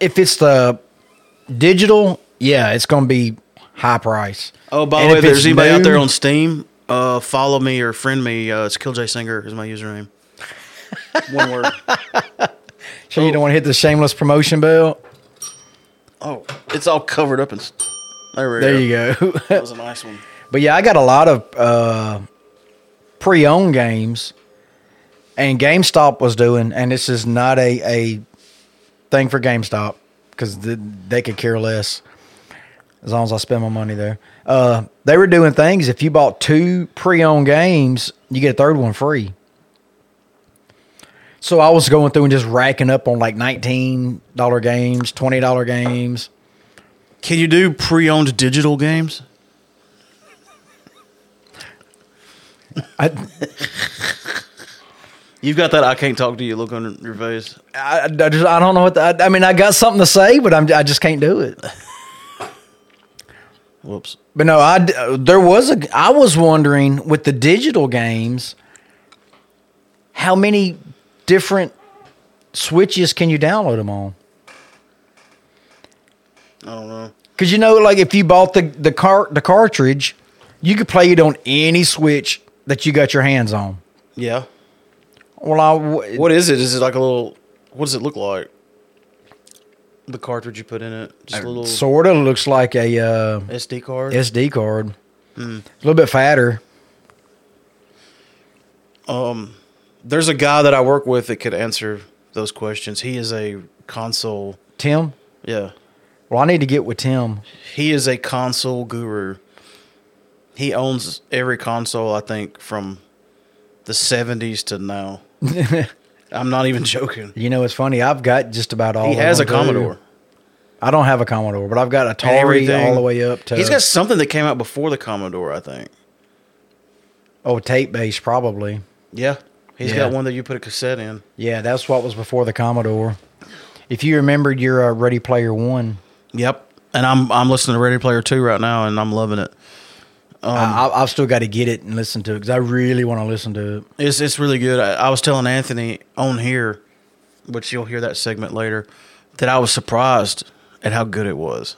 if it's the digital, yeah, it's going to be high price. Oh, by the way, if if there's it's anybody out there on Steam, uh, follow me or friend me. Uh, it's Killj Singer is my username. <laughs> One word. So you don't want to hit the shameless promotion bell. Oh, it's all covered up and. s- There There you go. That was a <laughs> nice one. But yeah, I got a lot of uh, pre-owned games, and GameStop was doing, and this is not a a thing for GameStop because they could care less as long as I spend my money there. Uh, they were doing things. If you bought two pre-owned games, you get a third one free. So I was going through and just racking up on like nineteen dollar games, twenty dollar games. Can you do pre-owned digital games? I, You've got that I can't talk to you look on your face. I, I just I don't know what the, I, I mean. I got something to say, but I'm I just can't do it. Whoops. But no, I there was a I was wondering with the digital games, how many different switches can you download them on? I don't know. Because you know, like if you bought the the car the cartridge, you could play it on any switch that you got your hands on. Yeah. Well, I w- What is it? Is it like a little? What does it look like? The cartridge you put in it, just a little sort of looks like a uh, SD card. SD card, a little bit fatter. Um, there's a guy that I work with that could answer those questions. He is a console. Tim, Yeah, well, I need to get with Tim. he is a console guru. He owns every console I think from the 70s to now. <laughs> I'm not even joking. You know, it's funny. I've got just about all. He has a too. Commodore. I don't have a Commodore, but I've got Atari everything. all the way up to. He's got something that came out before the Commodore, I think. oh tape base probably. Yeah. he's Yeah. got one that you put a cassette in. Yeah, that's what was before the Commodore. If you remembered your uh, Ready Player One, Yep. And I'm I'm listening to Ready Player 2 right now and I'm loving it. Um, I, I- I've still got to get it and listen to it because I really want to listen to it. It's it's really good. I, I was telling Anthony on here, which you'll hear that segment later, that I was surprised at how good it was.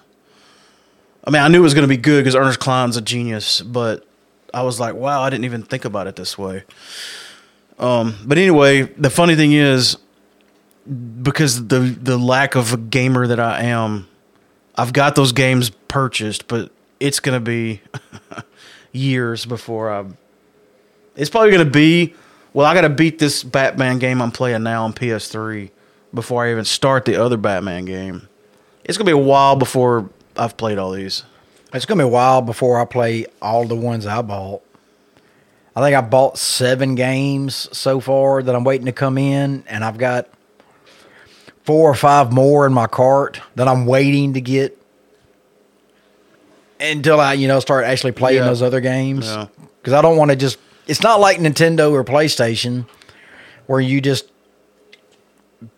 I mean, I knew it was going to be good because Ernest Cline's a genius, but I was like, wow, I didn't even think about it this way. Um, but anyway, the funny thing is, because the the lack of a gamer that I am, I've got those games purchased, but it's going to be <laughs> years before I it's probably gonna be. Well, I got to beat this Batman game I'm playing now on PS3 before I even start the other Batman game. It's gonna be a while before I've played all these. It's gonna be a while before I play all the ones I bought. I think I bought seven games so far that I'm waiting to come in, and I've got four or five more in my cart that I'm waiting to get until I, you know, start actually playing Yeah. those other games. Yeah. Because I don't want to just. It's not like Nintendo or PlayStation where you just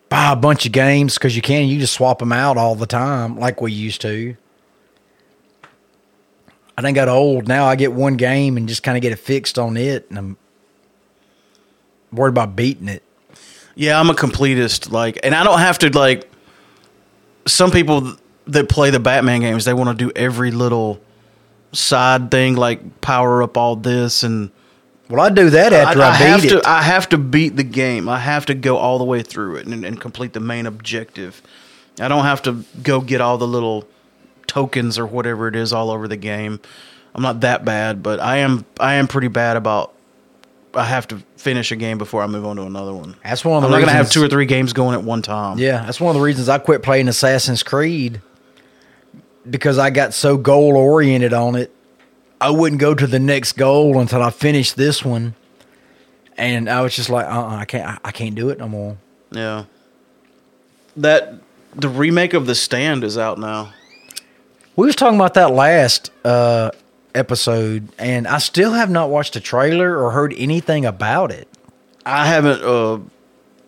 buy a bunch of games because you can. You just swap them out all the time like we used to. I done got old. Now I get one game and just kind of get it fixed on it, and I'm worried about beating it. Yeah, I'm a completist. Like, and I don't have to like. Some people that play the Batman games, they want to do every little side thing, like power up all this and Well, I do that after I, have beat to. it. I have to beat the game. I have to go all the way through it and, and complete the main objective. I don't have to go get all the little tokens or whatever it is all over the game. I'm not that bad, but I am. I am pretty bad about. I have to finish a game before I move on to another one. That's one of the I'm not going to have two or three games going at one time. yeah, that's one of the reasons I quit playing Assassin's Creed because I got so goal oriented on it. I wouldn't go to the next goal until I finished this one, and I was just like, uh, uh I can't, I, I can't do it no more. Yeah. That the remake of The Stand is out now. We was talking about that last uh, episode, and I still have not watched a trailer or heard anything about it. I haven't uh,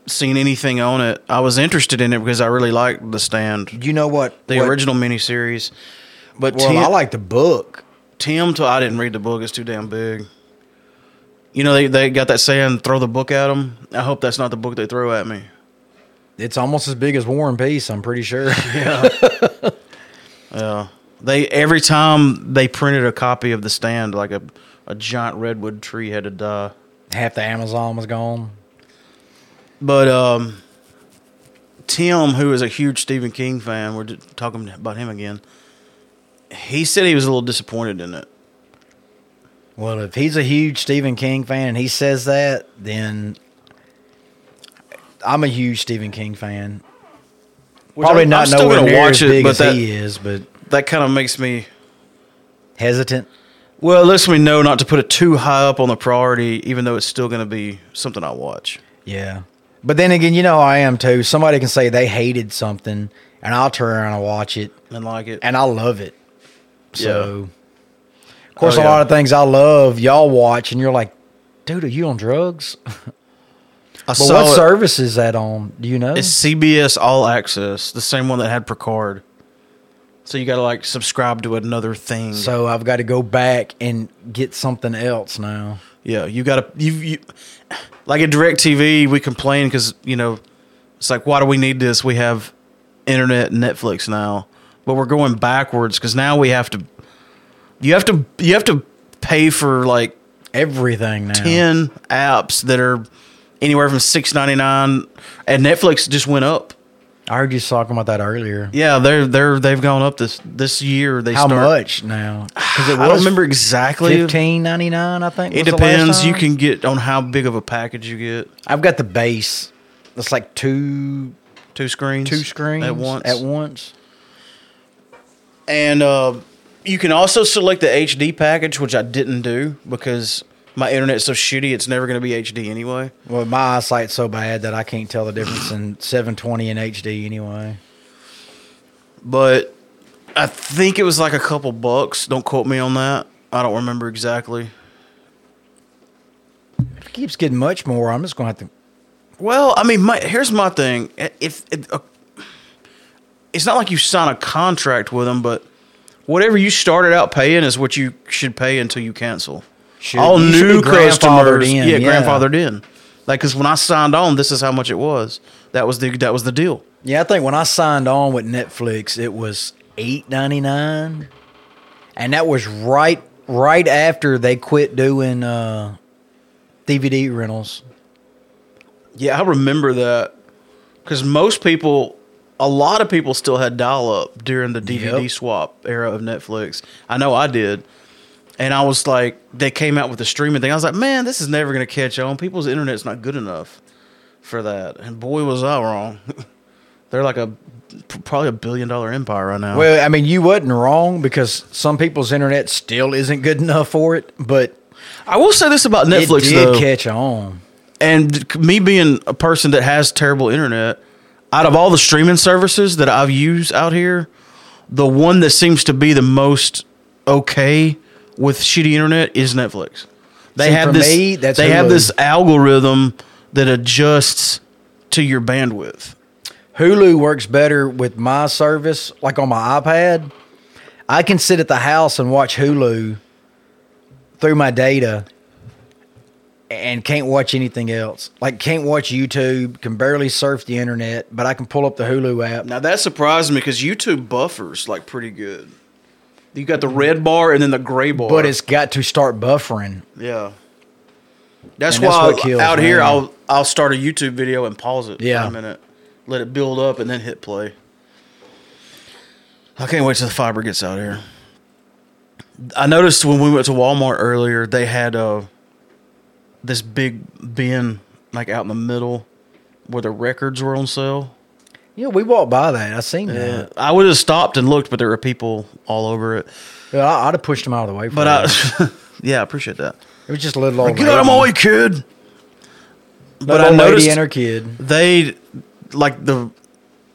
seen anything on it. I was interested in it because I really liked The Stand, You know what? the what- original miniseries. But Well, Tim, I like the book. Tim told I didn't read the book. It's too damn big. You know they they got that saying, "Throw the book at them." I hope that's not the book they throw at me. It's almost as big as War and Peace. I'm pretty sure. <laughs> Yeah. <laughs> yeah. They every time they printed a copy of The Stand, like a a giant redwood tree had to die. Half the Amazon was gone. But um, Tim, who is a huge Stephen King fan, we're talking about him again. He said he was a little disappointed in it. Well, if he's a huge Stephen King fan and he says that, then I'm a huge Stephen King fan. Which Probably I'm- not I'm nowhere near watch as it, big but as that- he is, but That kind of makes me hesitant. well. It lets me know not to put it too high up on the priority, even though it's still going to be something I watch. Yeah. But then again, you know I am too. Somebody can say they hated something and I'll turn around and watch it And like it, and I love it. So, of course, Oh, a lot of things I love, y'all watch and you're like, dude, are you on drugs? <laughs> I But saw what it- service is that on? Do you know? It's CBS All Access, the same one that had Picard. So you got to like subscribe to another thing. So I've got to go back and get something else now. Yeah, you got to you, you like at Directv, we complain because you know it's like why do we need this? We have internet, and Netflix now, but we're going backwards because now we have to. You have to you have to pay for like Everything now. ten apps that are anywhere from six ninety nine, and Netflix just went up. I heard you talking about that earlier. Yeah, they're they're they've gone up this this year. They How start, much now? Because I don't remember exactly. fifteen ninety nine. I think It was the last depends. You can get on how big of a package you get. I've got the base. That's like two Two screens, two screens at once. At once. And uh, you can also select the HD package, which I didn't do because my internet's so shitty. It's never going to be HD anyway. Well, my eyesight's so bad that I can't tell the difference in 720 and HD anyway. But I think it was like a couple bucks. Don't quote me on that. I don't remember exactly. If it keeps getting much more, I'm just going to have to. Well, I mean, my, here's my thing. If it, uh, it's not like you sign a contract with them, but whatever you started out paying is what you should pay until you cancel. Should- All new customers, in, yeah, yeah. grandfathered in. Like, because when I signed on, this is how much it was. That was the that was the deal. Yeah, I think when I signed on with Netflix, it was eight ninety nine, and that was right right after they quit doing uh, DVD rentals. Yeah, I remember that because most people, a lot of people still had dial up during the DVD Yep. swap era of Netflix. I know I did. And I was like, they came out with the streaming thing. I was like, man, this is never going to catch on. People's internet's not good enough for that. And boy, was I wrong. <laughs> They're like a probably a billion dollar empire right now. Well, I mean, you wasn't wrong because some people's internet still isn't good enough for it, but I will say this about Netflix it did though. catch on. and me being a person that has terrible internet, out of all the streaming services that I've used out here, the one that seems to be the most okay with shitty internet is Netflix. They See, have this. me, they have this algorithm that adjusts to your bandwidth. Hulu works better with my service, like on my iPad. I can sit at the house and watch Hulu through my data and can't watch anything else. Like can't watch YouTube, can barely surf the internet, but I can pull up the Hulu app. Now that surprised me because YouTube buffers like pretty good. You got the red bar and then the gray bar, But it's got to start buffering. Yeah. That's And that's why what kills out here. I'll I'll start a YouTube video and pause it Yeah. for a minute, let it build up, and then hit play. I can't wait till the fiber gets out here. I noticed when we went to Walmart earlier, they had uh, this big bin like out in the middle where the records were on sale. Yeah, we walked by that. I seen Yeah. that. I would have stopped and looked, but there were people all over it. Yeah, I, I'd have pushed them out of the way. For But that. I, <laughs> yeah, I appreciate that. it was just a little old Get out of my way, kid. But I old lady noticed and her kid. they like the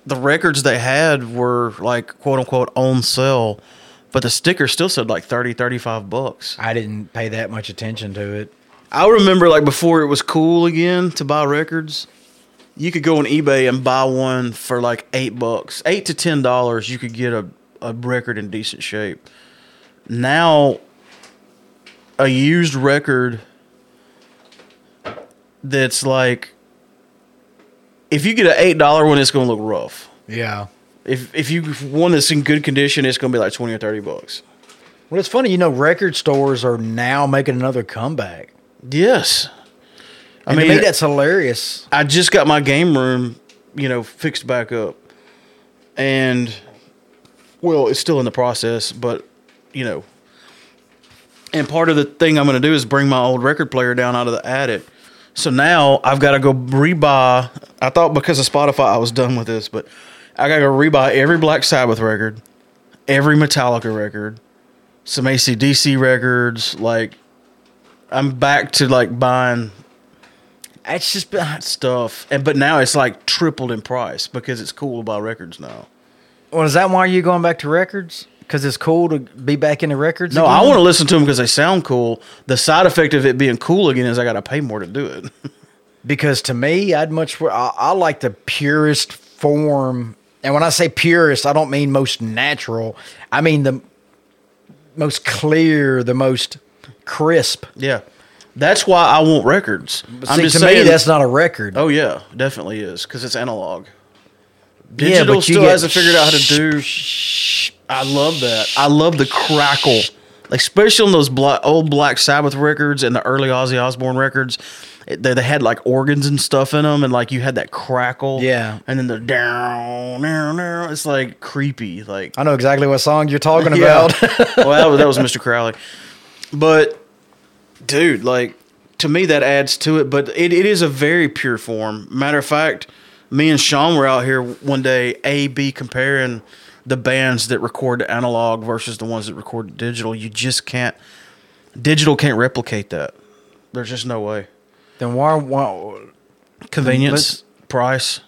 the records they had were like quote unquote on sale but the sticker still said like 30, 35 bucks. I didn't pay that much attention to it. I remember like before it was cool again to buy records. You could go on eBay and buy one for like eight bucks, eight to ten dollars. You could get a, a record in decent shape. Now, a used record that's like, if you get an eight dollar one, it's gonna look rough. Yeah. If if you one that's in good condition, it's gonna be like twenty or thirty bucks. Well, it's funny, you know, record stores are now making another comeback. Yes, I I mean mean, that's hilarious. I just got my game room, you know, fixed back up. And well, it's still in the process, but you know. And part of the thing I'm going to do is bring my old record player down out of the attic. So now I've got to go rebuy. I thought because of Spotify I was done with this, but I got to go rebuy every Black Sabbath record, every Metallica record, some ACDC records. Like, I'm back to like buying That's just been, stuff. And but now it's like tripled in price because it's cool to buy records now. well, is that why you're going back to records? Because it's cool to be back into records. No, again? I want to listen to them because they sound cool. The side effect of it being cool again is I got to pay more to do it. <laughs> because to me, I'd much. I, I like the purest form, and when I say purest, I don't mean most natural. I mean the most clear, the most crisp. yeah, that's why I want records. But I'm see, just to saying. me, that's not a record. oh yeah, definitely is because it's analog. Yeah, Digital but still hasn't figured out how to do. I love that. I love the crackle, like especially on those black, old Black Sabbath records and the early Ozzy Osbourne records. It- They, they had like organs and stuff in them, and like you had that crackle. Yeah. and then the down, down, down. It's like creepy. Like I know exactly what song you're talking <laughs> Yeah. about. well, that was, that was <laughs> Mr. Crowley. But, dude, like, to me, that adds to it. But it, it is a very pure form. Matter of fact, me and Sean were out here one day, A, B, comparing the bands that record analog versus the ones that record digital. You just can't, digital can't replicate that. There's just no way. then why? why Convenience, price.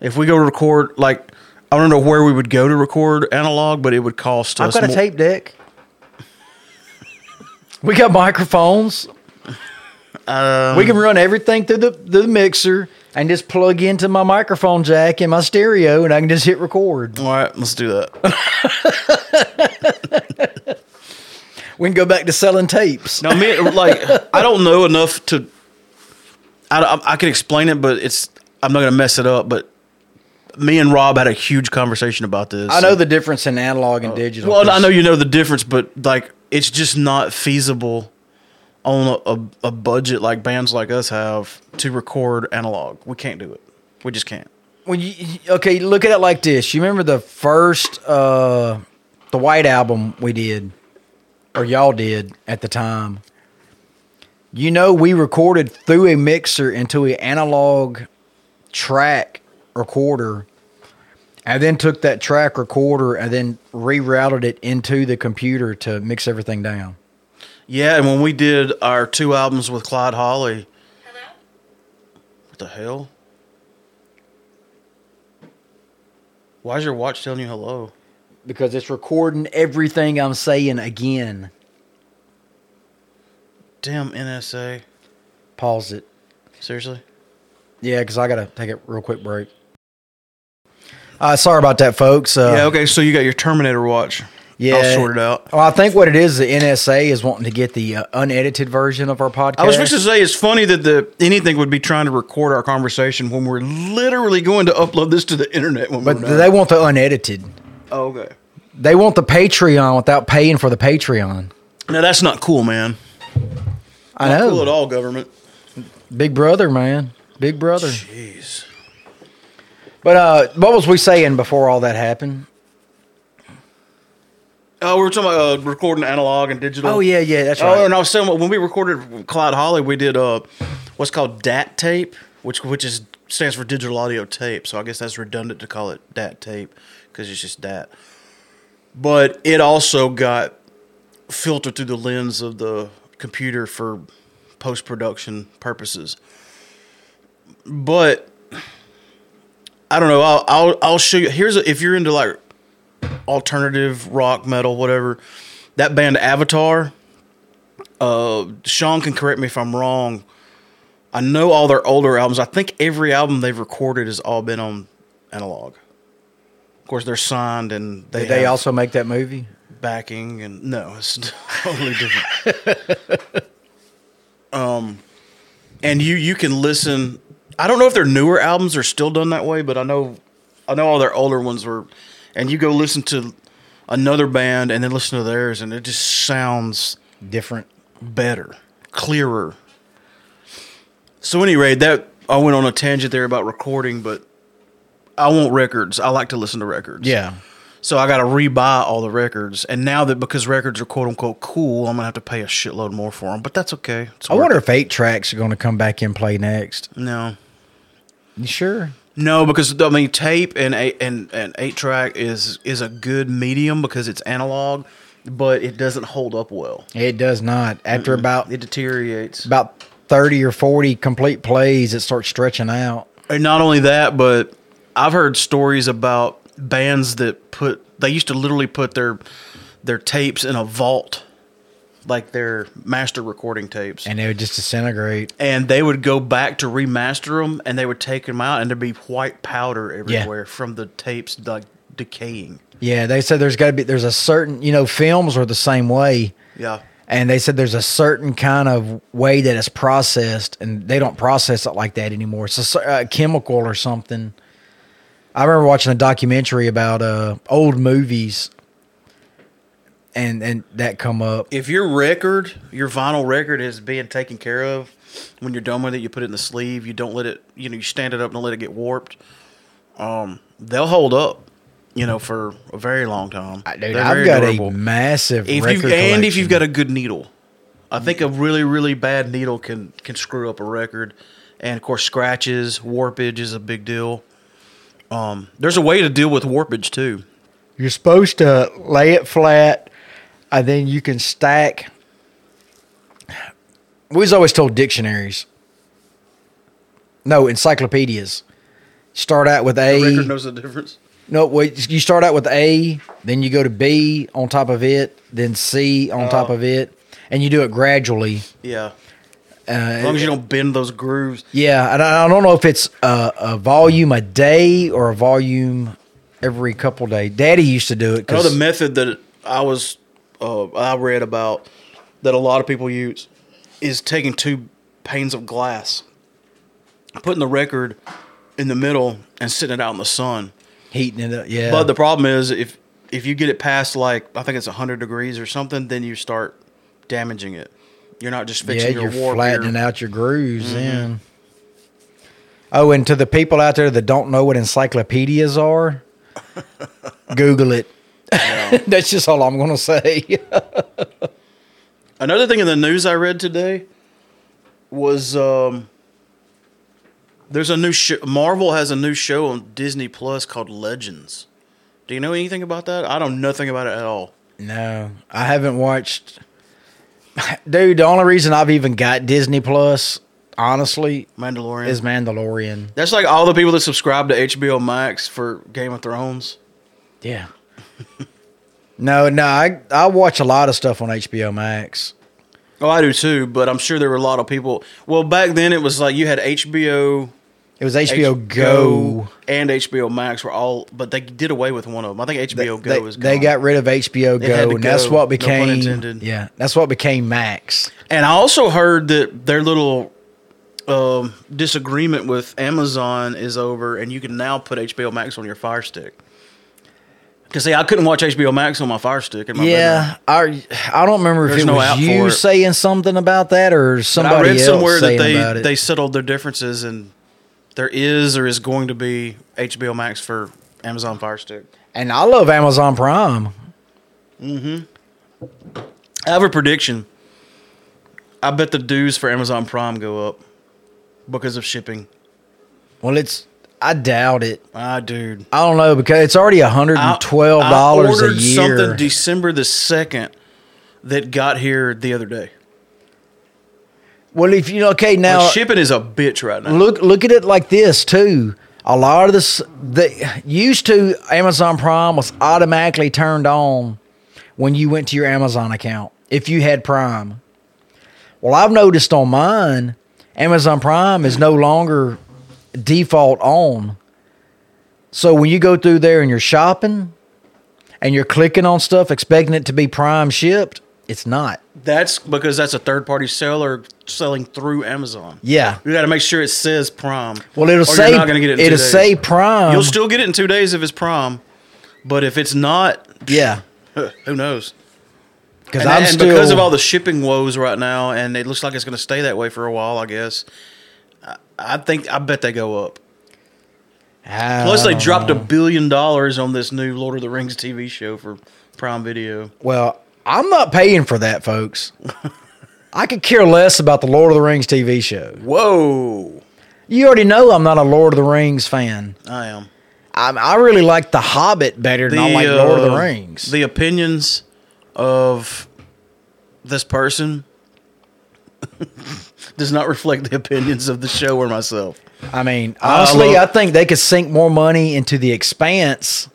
If we go to record, like, I don't know where we would go to record analog, but it would cost I've got a more- tape deck. We got microphones. <laughs> Um, we can run everything through the the mixer and just plug into my microphone jack in my stereo, and I can just hit record. All right, let's do that. <laughs> We can go back to selling tapes. Now, me, like, I don't know enough to. I, I, I can explain it, but it's. I'm not going to mess it up. But me and Rob had a huge conversation about this. I know the difference in analog and digital. Well, I know you know the difference, but like, it's just not feasible on a, a, a budget like bands like us have to record analog. We can't do it. We just can't. When you okay, look at it like this. You remember the first uh the White album we did, or y'all did at the time. You know, we recorded through a mixer into an analog track recorder, and then took that track recorder and then rerouted it into the computer to mix everything down. Yeah, and when we did our two albums with Clyde Holly, Hello? what the hell? Why is your watch telling you hello? Because it's recording everything I'm saying again. Damn NSA. Pause it. Seriously? Yeah, because I got to take a real quick break. Uh, sorry about that, folks. Uh, yeah, okay, so you got your Terminator watch. Yeah. I'll sort it out. Well, I think what it is, the NSA is wanting to get the uh, unedited version of our podcast. I was fixing to say it's funny that the anything would be trying to record our conversation when we're literally going to upload this to the internet when but they want the unedited. oh, okay. They want the Patreon without paying for the Patreon. Now that's not cool, man. I know. Not know. cool at all, government. Big brother, man. Big brother. Jeez. But uh, what was we saying before all that happened? Oh, we were talking about uh, recording analog and digital. Oh yeah, yeah, that's Oh, right. and I was saying when we recorded Clyde Holly, we did uh, what's called DAT tape, which which is stands for digital audio tape. So I guess that's redundant to call it DAT tape because it's just DAT. But it also got filtered through the lens of the computer for post production purposes. But I don't know. I'll I'll, I'll show you. Here's a, if you're into like alternative rock, metal, whatever. That band Avatar. Uh, Sean can correct me if I'm wrong. I know all their older albums. I think every album they've recorded has all been on analog. Of course, they're signed and they Did they also make that movie? backing and no, it's <laughs> totally different. <laughs> um, and you you can listen. I don't know if their newer albums are still done that way, but I know I know all their older ones were. And you go listen to another band and then listen to theirs, and it just sounds Different. better, clearer. So anyway, that I went on a tangent there about recording, but I want records. I like to listen to records. Yeah. So I got to rebuy all the records, and now that because records are quote unquote cool, I'm gonna have to pay a shitload more for them. But that's okay. It's I wonder it. if eight tracks are going to come back in play next. no, sure? no, because I mean tape and eight and, and eight track is is a good medium because it's analog, but it doesn't hold up well. It does not. After about It deteriorates. about thirty or forty complete plays, it starts stretching out. And not only that, but I've heard stories about bands that put they used to literally put their their tapes in a vault, like their master recording tapes, and, they would just disintegrate. And they would go back to remaster them, and they would take them out, and there'd be white powder everywhere from the tapes like decaying. Yeah, they said there's got to be there's a certain you know films are the same way, Yeah, and they said there's a certain kind of way that it's processed, and they don't process it like that anymore. It's a, a chemical or something. I remember watching a documentary about uh, old movies, and and that come up. if your record, your vinyl record, is being taken care of, when you're done with it, you put it in the sleeve. You don't let it, you know, you stand it up and let it get warped. Um, they'll hold up, you know, for a very long time. Dude, They're I've got durable. a massive if record you and if you've got a good needle, I think a really really bad needle can can screw up a record, and of course scratches, warpage is a big deal. Um, there's a way to deal with warpage too. You're supposed to lay it flat, and then you can stack. We was always told dictionaries. No, encyclopedias. Start out with The A. record knows the difference. No, wait. You start out with A, then you go to B on top of it, then C on top Oh. of it, and you do it gradually. Yeah, Uh, as long as you don't bend those grooves. Yeah, and I don't know if it's a, a volume a day or a volume every couple days. Daddy used to do it. I know the method that I was uh, I read about that a lot of people use is taking two panes of glass, putting the record in the middle, and sitting it out in the sun. heating it up. Yeah, But the problem is if if you get it past like I think it's hundred degrees or something, then you start damaging it. You're not just yeah, fixing your you're warp. flattening you're- out your grooves. Mm-hmm. Then. Oh, and to the people out there that don't know what encyclopedias are, <laughs> Google it. <laughs> That's just all I'm going to say. <laughs> Another thing in the news I read today was um, there's a new show. Marvel has a new show on Disney Plus called Legends. Do you know anything about that? I don't know nothing about it at all. no, I haven't watched. <laughs> Dude, the only reason I've even got Disney Plus, honestly, Mandalorian. is Mandalorian. That's like all the people that subscribe to HBO Max for Game of Thrones. Yeah. No, no, I I watch a lot of stuff on HBO Max. Oh, I do too, but I'm sure there were a lot of people. Well, back then it was like you had HBO, It was HBO Go. and HBO Max were all, but they did away with one of them. I think HBO Go they, is gone. they got rid of HBO Go, and that's go. what No pun became intended. yeah, that's what became Max. And I also heard that their little um, disagreement with Amazon is over, and you can now put HBO Max on your Fire Stick. Because see, I couldn't watch HBO Max on my Fire Stick. In my Yeah, I I don't remember if it no was you it. saying something about that or bedroom. Somebody I read else somewhere that they they settled their differences, and there is or is going to be HBO Max for Amazon Fire Stick. and I love Amazon Prime. Mhm. I have a prediction. I bet the dues for Amazon Prime go up because of shipping. Well, it's I doubt it. Ah, dude. I don't know because it's already hundred and twelve dollars a year. Something December the second that got here the other day. well, if you okay Now now, shipping is a bitch right now. look look at it like this too. a lot of this the used to Amazon Prime was automatically turned on when you went to your Amazon account if you had Prime. Well, I've noticed on mine, Amazon Prime is no longer default on. So when you go through there and you're shopping and you're clicking on stuff expecting it to be Prime shipped, it's not. That's because that's a third party seller selling through Amazon. Yeah. You got to make sure it says Prime. Well, it'll say you're not to get it. In two it'll say Prime. You'll still get it in two days if it's Prime, but if it's not, yeah. <laughs> Who knows? Because I'm and still because of all the shipping woes right now, and it looks like it's going to stay that way for a while. I guess. I, think I bet they go up. I Plus, they dropped a billion dollars on this new Lord of the Rings TV show for Prime Video. Well, I'm not paying for that, folks. I could care less about the Lord of the Rings TV show. Whoa, You already know I'm not a Lord of the Rings fan. I am. I, I really like The Hobbit better than I like Lord of the uh, Rings. The opinions of this person <laughs> does not reflect the opinions of the show or myself. I mean, honestly, love- I think they could sink more money into The Expanse,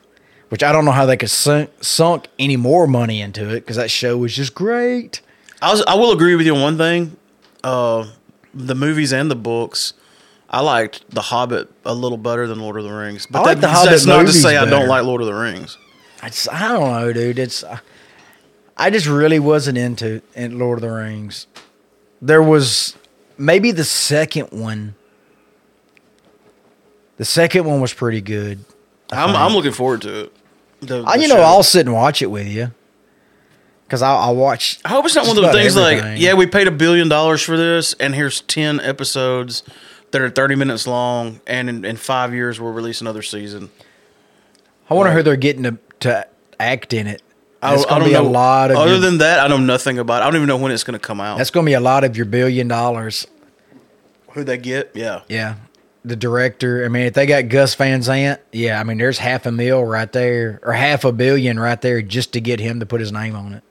which I don't know how they could sunk, sunk any more money into it because that show was just great. I, was, I will agree with you on one thing. Uh, the movies and the books, I liked The Hobbit a little better than Lord of the Rings. But I like that- the Hobbit that's not to say I don't like Lord of the Rings. I, just, I don't know, dude. It's I just really wasn't into in Lord of the Rings. There was maybe the second one. The second one was pretty good. I I'm. I'm looking forward to it. The- I- the you know. I'll sit and watch it with you because I'll, I'll watch. I hope it's not one of those things like, yeah, we paid a billion dollars for this, and here's 10 episodes that are 30 minutes long, and in, in five years, we'll release another season. I wonder who they're getting to, to act in it. I, That's going to don't be a lot of. Other your- than that, I know nothing about it. I don't even know when it's going to come out. that's going to be a lot of your billion dollars. who they get. Yeah. Yeah. The director, I mean, if they got Gus Van Sant, yeah, I mean, there's half a mil right there, or half a billion right there just to get him to put his name on it.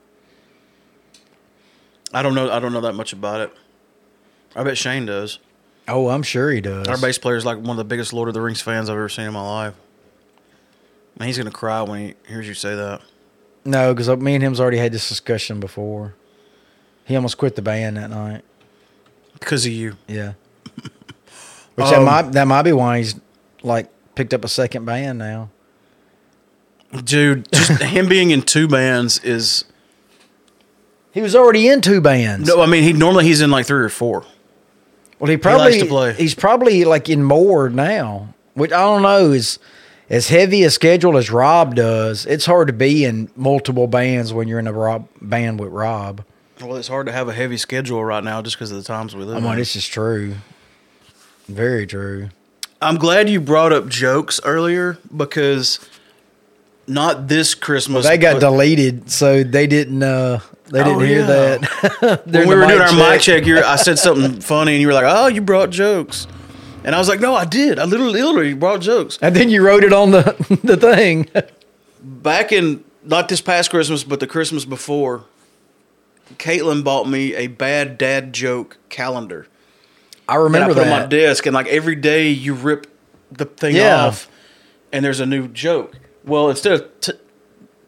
I don't know. I don't know that much about it. I bet Shane does. Oh, I'm sure he does. Our bass player is like one of the biggest Lord of the Rings fans I've ever seen in my life. And he's going to cry when he hears you say that. No, because me and him's already had this discussion before. He almost quit the band that night. Because of you. Yeah. <laughs> Which that Um, might that might be why he's like picked up a second band now. Dude, just <laughs> him being in two bands is. He was already in two bands. No, I mean, he normally he's in like three or four. well, he probably play. he's probably like in more now. Which I don't know is as heavy a schedule as Rob does. It's hard to be in multiple bands when you're in a Rob band with Rob. Well, it's hard to have a heavy schedule right now just because of the times we live in. I mean, in. this is true. Very true. I'm glad you brought up jokes earlier because not this Christmas. They got deleted, so they didn't. uh They didn't Oh, hear yeah. that. <laughs> when we were doing mic our mic check, I said something <laughs> funny, and you were like, "Oh, you brought jokes," and I was like, "No, I did. I literally, literally brought jokes." and then you wrote it on the <laughs> the thing. Back in not this past Christmas, but the Christmas before, Caitlin bought me a bad dad joke calendar. I And remember I put it on my desk, and like every day you rip the thing Yeah. off, and there's a new joke. Well, instead of t-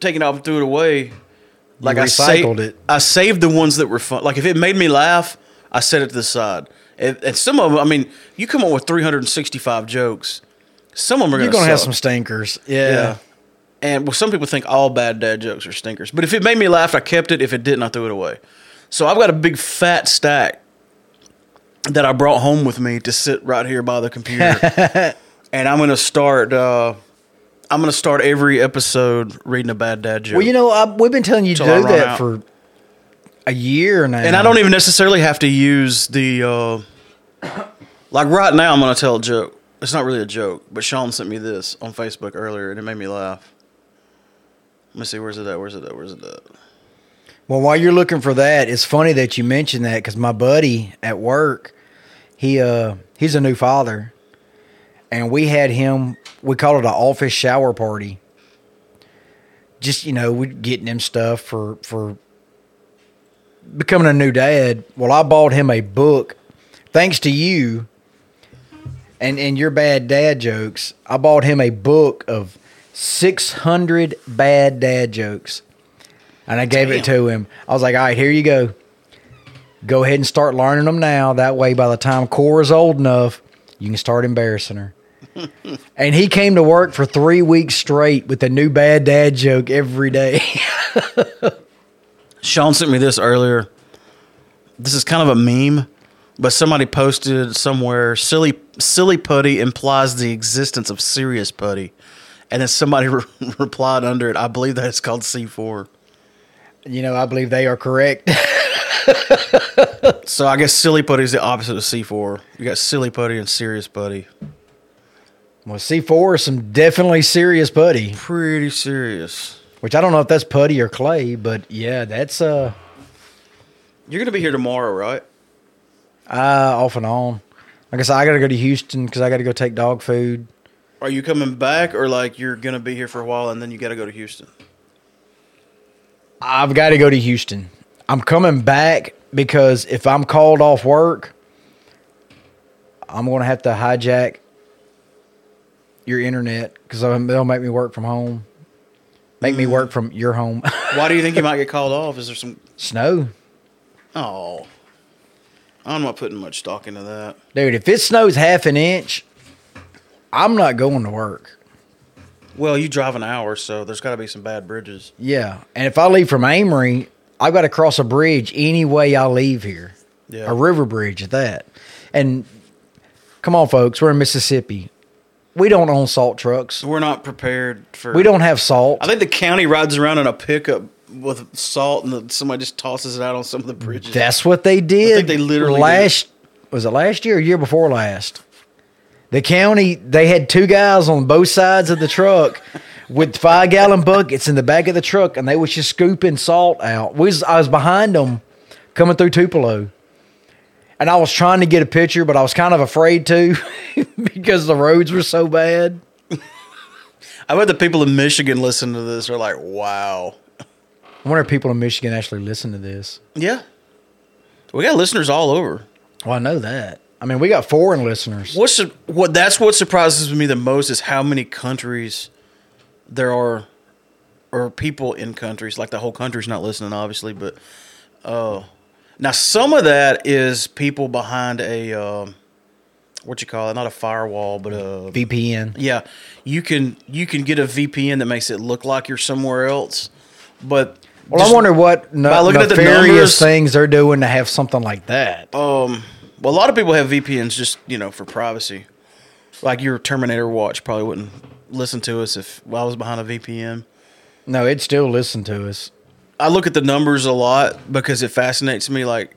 taking it off and threw it away, like I recycled it. I saved the ones that were fun. Like if it made me laugh, I set it to the side. And, and some of them, I mean, you come up with 365 jokes. Some of them are You're going gonna have some stinkers. Yeah. yeah. And well, some people think all bad dad jokes are stinkers. But if it made me laugh, I kept it. If it didn't, I threw it away. So I've got a big fat stack that I brought home with me to sit right here by the computer. <laughs> and I'm going to start. Uh, I'm going to start every episode reading a bad dad joke. Well, you know, I, we've been telling you to do that out. for a year now. and I don't even necessarily have to use the. Uh, like right now, I'm going to tell a joke. It's not really a joke, but Sean sent me this on Facebook earlier, and it made me laugh. Let me see. Where's it at? Where's it at? Where's it at? Well, while you're looking for that, it's funny that you mentioned that because my buddy at work, he uh he's a new father, and we had him. We called it an office shower party. Just you know, we're getting him stuff for for becoming a new dad. Well, I bought him a book, thanks to you. and and your bad dad jokes. I bought him a book of 600 bad dad jokes, and I gave it to him. I was like, "All right, here you go. Go ahead and start learning them now. That way, by the time Cora's old enough, you can start embarrassing her." <laughs> and he came to work for three weeks straight with a new bad dad joke every day. <laughs> Sean sent me this earlier. This is kind of a meme, but somebody posted somewhere silly silly putty implies the existence of serious putty. And then somebody <laughs> re- replied under it, I believe that it's called C4. you know, I believe they are correct. <laughs> So I guess silly putty is the opposite of C4. You got silly putty and serious putty. well, C4 is some definitely serious putty. Pretty serious. Which I don't know if that's putty or clay, but yeah, that's uh, You're going to be here tomorrow, right? uh off and on. Like I said, I got to go to Houston because I got to go take dog food. Are you coming back or like you're going to be here for a while and then you got to go to Houston? I've got to go to Houston. I'm coming back because if I'm called off work, I'm going to have to hijack your internet because they'll make me work from home. Make me work from your home. Why do you think you might get called off? Is there some. Snow. Oh. I'm not putting much stock into that. Dude, if it snows half an inch, I'm not going to work. Well, you drive an hour, so there's got to be some bad bridges. Yeah. And if I leave from Amory, I've got to cross a bridge any way I leave here. Yeah. A river bridge at that. And come on, folks, we're in Mississippi. We don't own salt trucks. We're not prepared for. We don't have salt. I think the county rides around in a pickup with salt, and the, somebody just tosses it out on some of the bridges. That's what they did. think they literally last was it last year or year before last? The county they had two guys on both sides of the truck with five gallon buckets in the back of the truck, and they was just scooping salt out. We was, I was behind them coming through Tupelo, and I was trying to get a picture, but I was kind of afraid to <laughs> because the roads were so bad. I bet the people in Michigan listen to this are like, "Wow, I wonder if people in Michigan actually listen to this. yeah." We got listeners all over. Well, I know that. I mean, we got foreign listeners. What's su- what? That's what surprises me the most is how many countries there are, or people in countries. Like the whole country's not listening, obviously, but uh, now some of that is people behind a um, what you call it? Not a firewall, but a VPN. yeah. You can you can get a VPN that makes it look like you're somewhere else, but Well, just- I wonder what no, by looking at the nefarious numbers- things they're doing to have something like that. Um, well, a lot of people have VPNs just you know for privacy. Like your Terminator watch probably wouldn't listen to us if I was behind a VPN. No, it'd still listen to us. I look at the numbers a lot because it fascinates me. Like,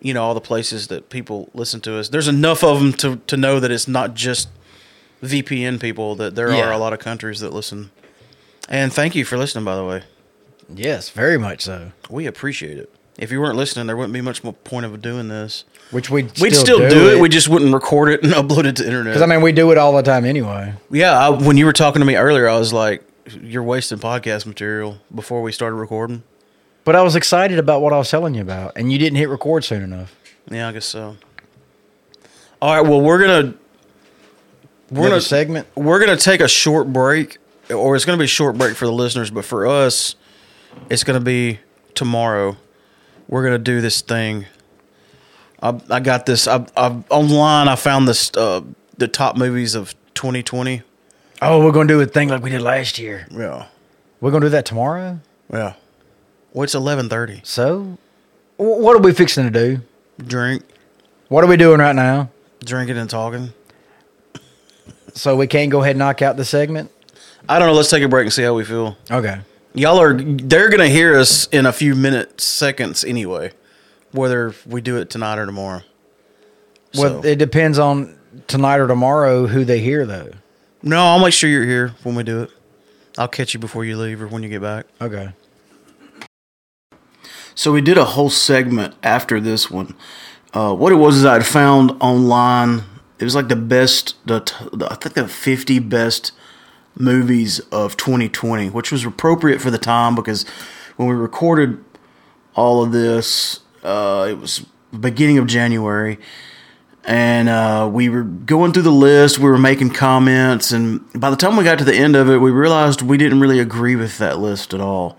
you know, all the places that people listen to us. There's enough of them to to know that it's not just VPN people. That there Yeah. are a lot of countries that listen. And thank you for listening. By the way, Yes, very much so. we appreciate it. If you weren't listening, there wouldn't be much more point of doing this. Which we We'd still, do, it. We just wouldn't record it and <laughs> upload it to internet. because I mean we do it all the time anyway. Yeah, I, when you were talking to me earlier, I was like, "You're wasting podcast material." Before we started recording, But I was excited about what I was telling you about, and you didn't hit record soon enough. yeah, I guess so. All right, well, we're gonna We're gonna segment. we're gonna take a short break, or it's gonna be a short break for the listeners, but for us, it's gonna be tomorrow. We're gonna do this thing. I, I got this. I, I online. I found this uh, the top movies of 2020. Oh, we're gonna do a thing like we did last year. Yeah, We're gonna do that tomorrow. yeah. Well, it's 11:30. So, wh- what are we fixing to do? Drink. What are we doing right now? drinking and talking. So we can't go ahead and knock out the segment. I don't know. Let's take a break and see how we feel. Okay. Y'all are they're gonna hear us in a few minutes, seconds anyway, whether we do it tonight or tomorrow. Well, So- it depends on tonight or tomorrow who they hear though. No, I'll make sure you're here when we do it. I'll catch you before you leave or when you get back. Okay. So we did a whole segment after this one. Uh, what it was is I'd found online. It was like the best, the, the I think the 50 best movies of 2020, which was appropriate for the time because when we recorded all of this, uh, it was beginning of January, and uh, we were going through the list. We were making comments, and by the time we got to the end of it, we realized we didn't really agree with that list at all.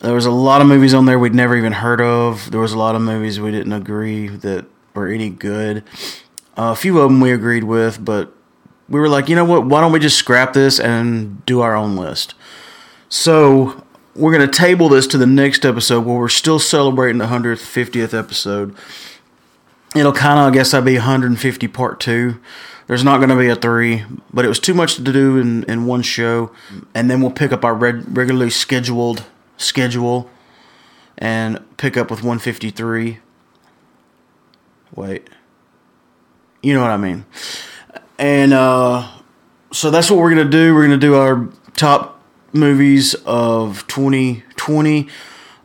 There was a lot of movies on there we'd never even heard of. There was a lot of movies we didn't agree that were any good. Uh, a few of them we agreed with, but we were like, you know what? Why don't we just scrap this and do our own list? So we're going to table this to the next episode where we're still celebrating the 150th episode. It'll kind of, I guess, that'd be 150 part two. There's not going to be a three, but it was too much to do in, in one show. And then we'll pick up our red, regularly scheduled schedule and pick up with 153. Wait. You know what I mean. And uh, so that's what we're going to do. We're going to do our top movies of 2020.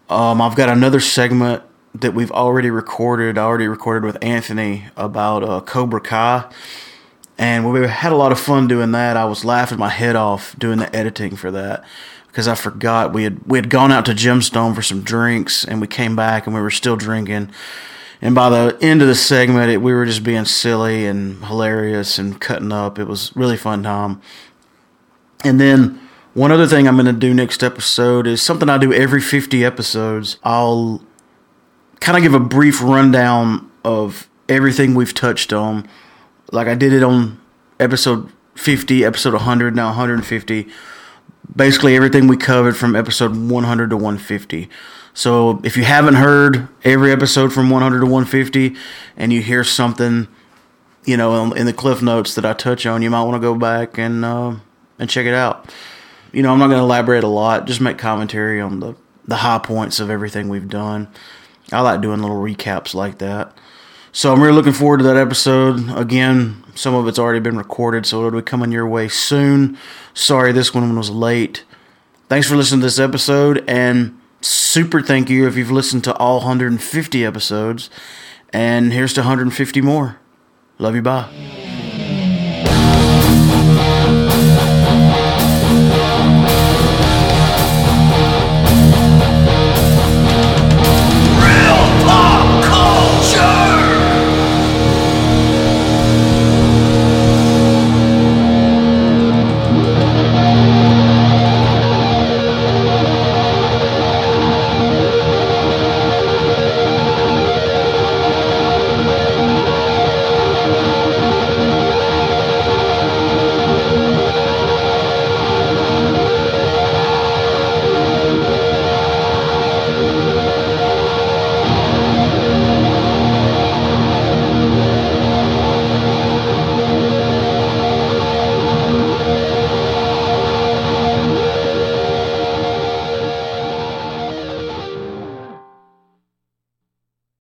Um, I've got another segment that we've already recorded. I already recorded with Anthony about uh, Cobra Kai. And we had a lot of fun doing that. I was laughing my head off doing the editing for that because I forgot we had we had gone out to Gemstone for some drinks and we came back and we were still drinking. And by the end of the segment, it, we were just being silly and hilarious and cutting up. It was really fun time. And then one other thing I'm going to do next episode is something I do every 50 episodes. I'll kind of give a brief rundown of everything we've touched on. Like I did it on episode 50, episode 100, now 150. Basically, everything we covered from episode 100 to 150. So if you haven't heard every episode from 100 to 150 and you hear something, you know, in the cliff notes that I touch on, you might want to go back and uh, and check it out. You know, I'm not going to elaborate a lot, just make commentary on the the high points of everything we've done. I like doing little recaps like that. So I'm really looking forward to that episode. Again, some of it's already been recorded, so it'll be coming your way soon. Sorry this one was late. Thanks for listening to this episode, and super thank you if you've listened to all 150 episodes. And here's to 150 more. Love you. Bye.